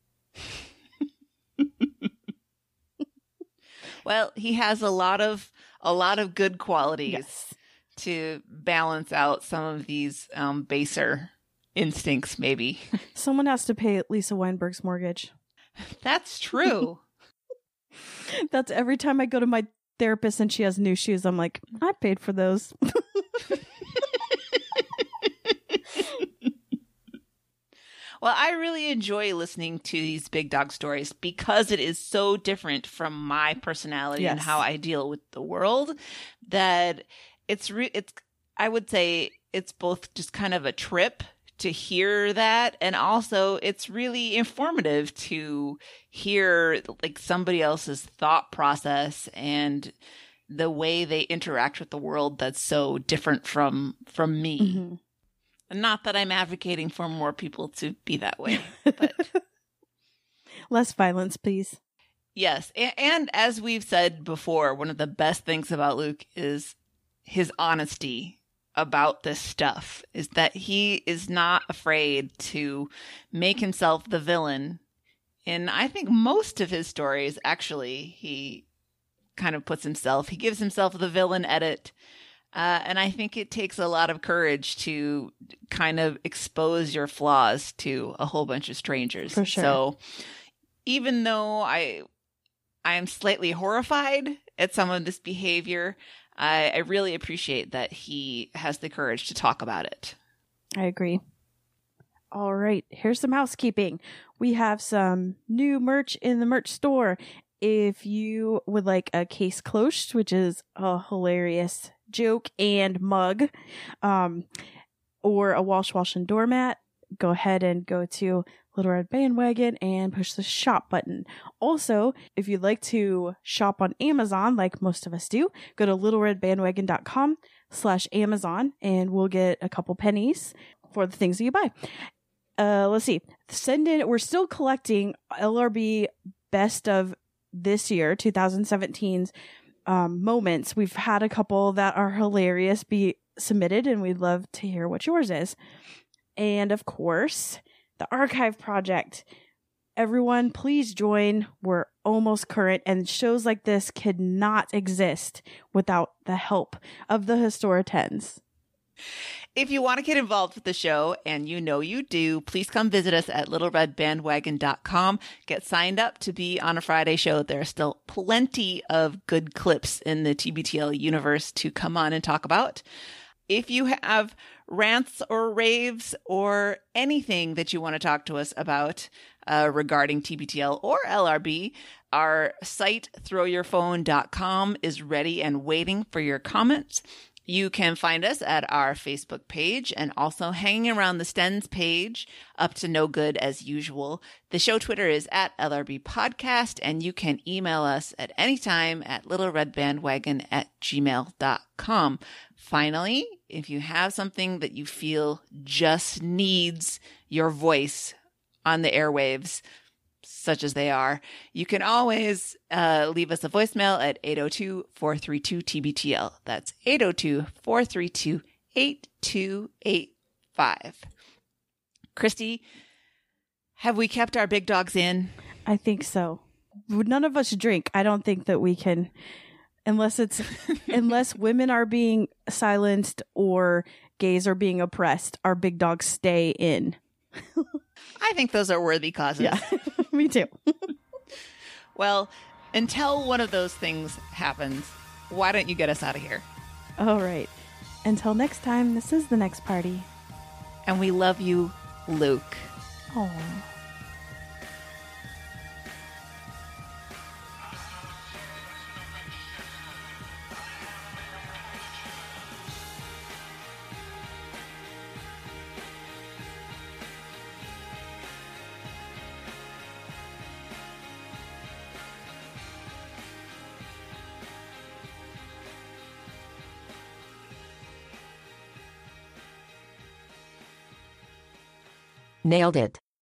Well, he has a lot of a lot of good qualities Yes. to balance out some of these um, baser instincts. Maybe Someone has to pay Lisa Weinberg's mortgage. that's true. That's every time I go to my therapist and she has new shoes, I'm like, I paid for those. Well, I really enjoy listening to these big dog stories because it is so different from my personality and how I deal with the world that it's re- it's I would say it's both just kind of a trip to hear that and also it's really informative to hear like somebody else's thought process and the way they interact with the world that's so different from from me. Mhm. Not that I'm advocating for more people to be that way. but Less violence, please. yes. And, and as we've said before, one of the best things about Luke is his honesty about this stuff is that he is not afraid to make himself the villain. In I think most of his stories, actually, he kind of puts himself, he gives himself the villain edit. Uh, and I think it takes a lot of courage to kind of expose your flaws to a whole bunch of strangers. Sure. So even though I I am slightly horrified at some of this behavior, I, I really appreciate that he has the courage to talk about it. I agree. All right, here's some housekeeping. We have some new merch in the merch store. If you would like a case cloche, which is a hilarious joke and mug, um, or a Walsh Walsh and doormat, go ahead and go to Little Red Bandwagon and push the shop button. Also, if you'd like to shop on Amazon, like most of us do, go to littleredbandwagon.com slash Amazon and we'll get a couple pennies for the things that you buy. Uh, let's see. Send in, we're still collecting LRB best of this year, 2017's um, moments. We've had a couple that are hilarious be submitted, and we'd love to hear what yours is. And of course, the archive project. Everyone, please join. We're almost current, and shows like this could not exist without the help of the Historitens. If you want to get involved with the show, and you know you do, please come visit us at littleredbandwagon.com. Get signed up to be on a Friday show. There are still plenty of good clips in the TBTL universe to come on and talk about. If you have rants or raves or anything that you want to talk to us about uh, regarding TBTL or LRB, our site, throwyourphone.com, is ready and waiting for your comments. You can find us at our Facebook page and also hanging around the Stens page, up to no good as usual. The show Twitter is at LRB Podcast, and you can email us at any time at littleredbandwagon at gmail.com. Finally, if you have something that you feel just needs your voice on the airwaves, such as they are, you can always uh, leave us a voicemail at 802 432 TBTL. That's 802 432 8285. Christy, have we kept our big dogs in? I think so. None of us drink. I don't think that we can unless it's unless women are being silenced or gays are being oppressed, our big dogs stay in. I think those are worthy causes. Yeah, me too. well, until one of those things happens, why don't you get us out of here? All right. Until next time, this is the next party. And we love you, Luke. Oh. Nailed it.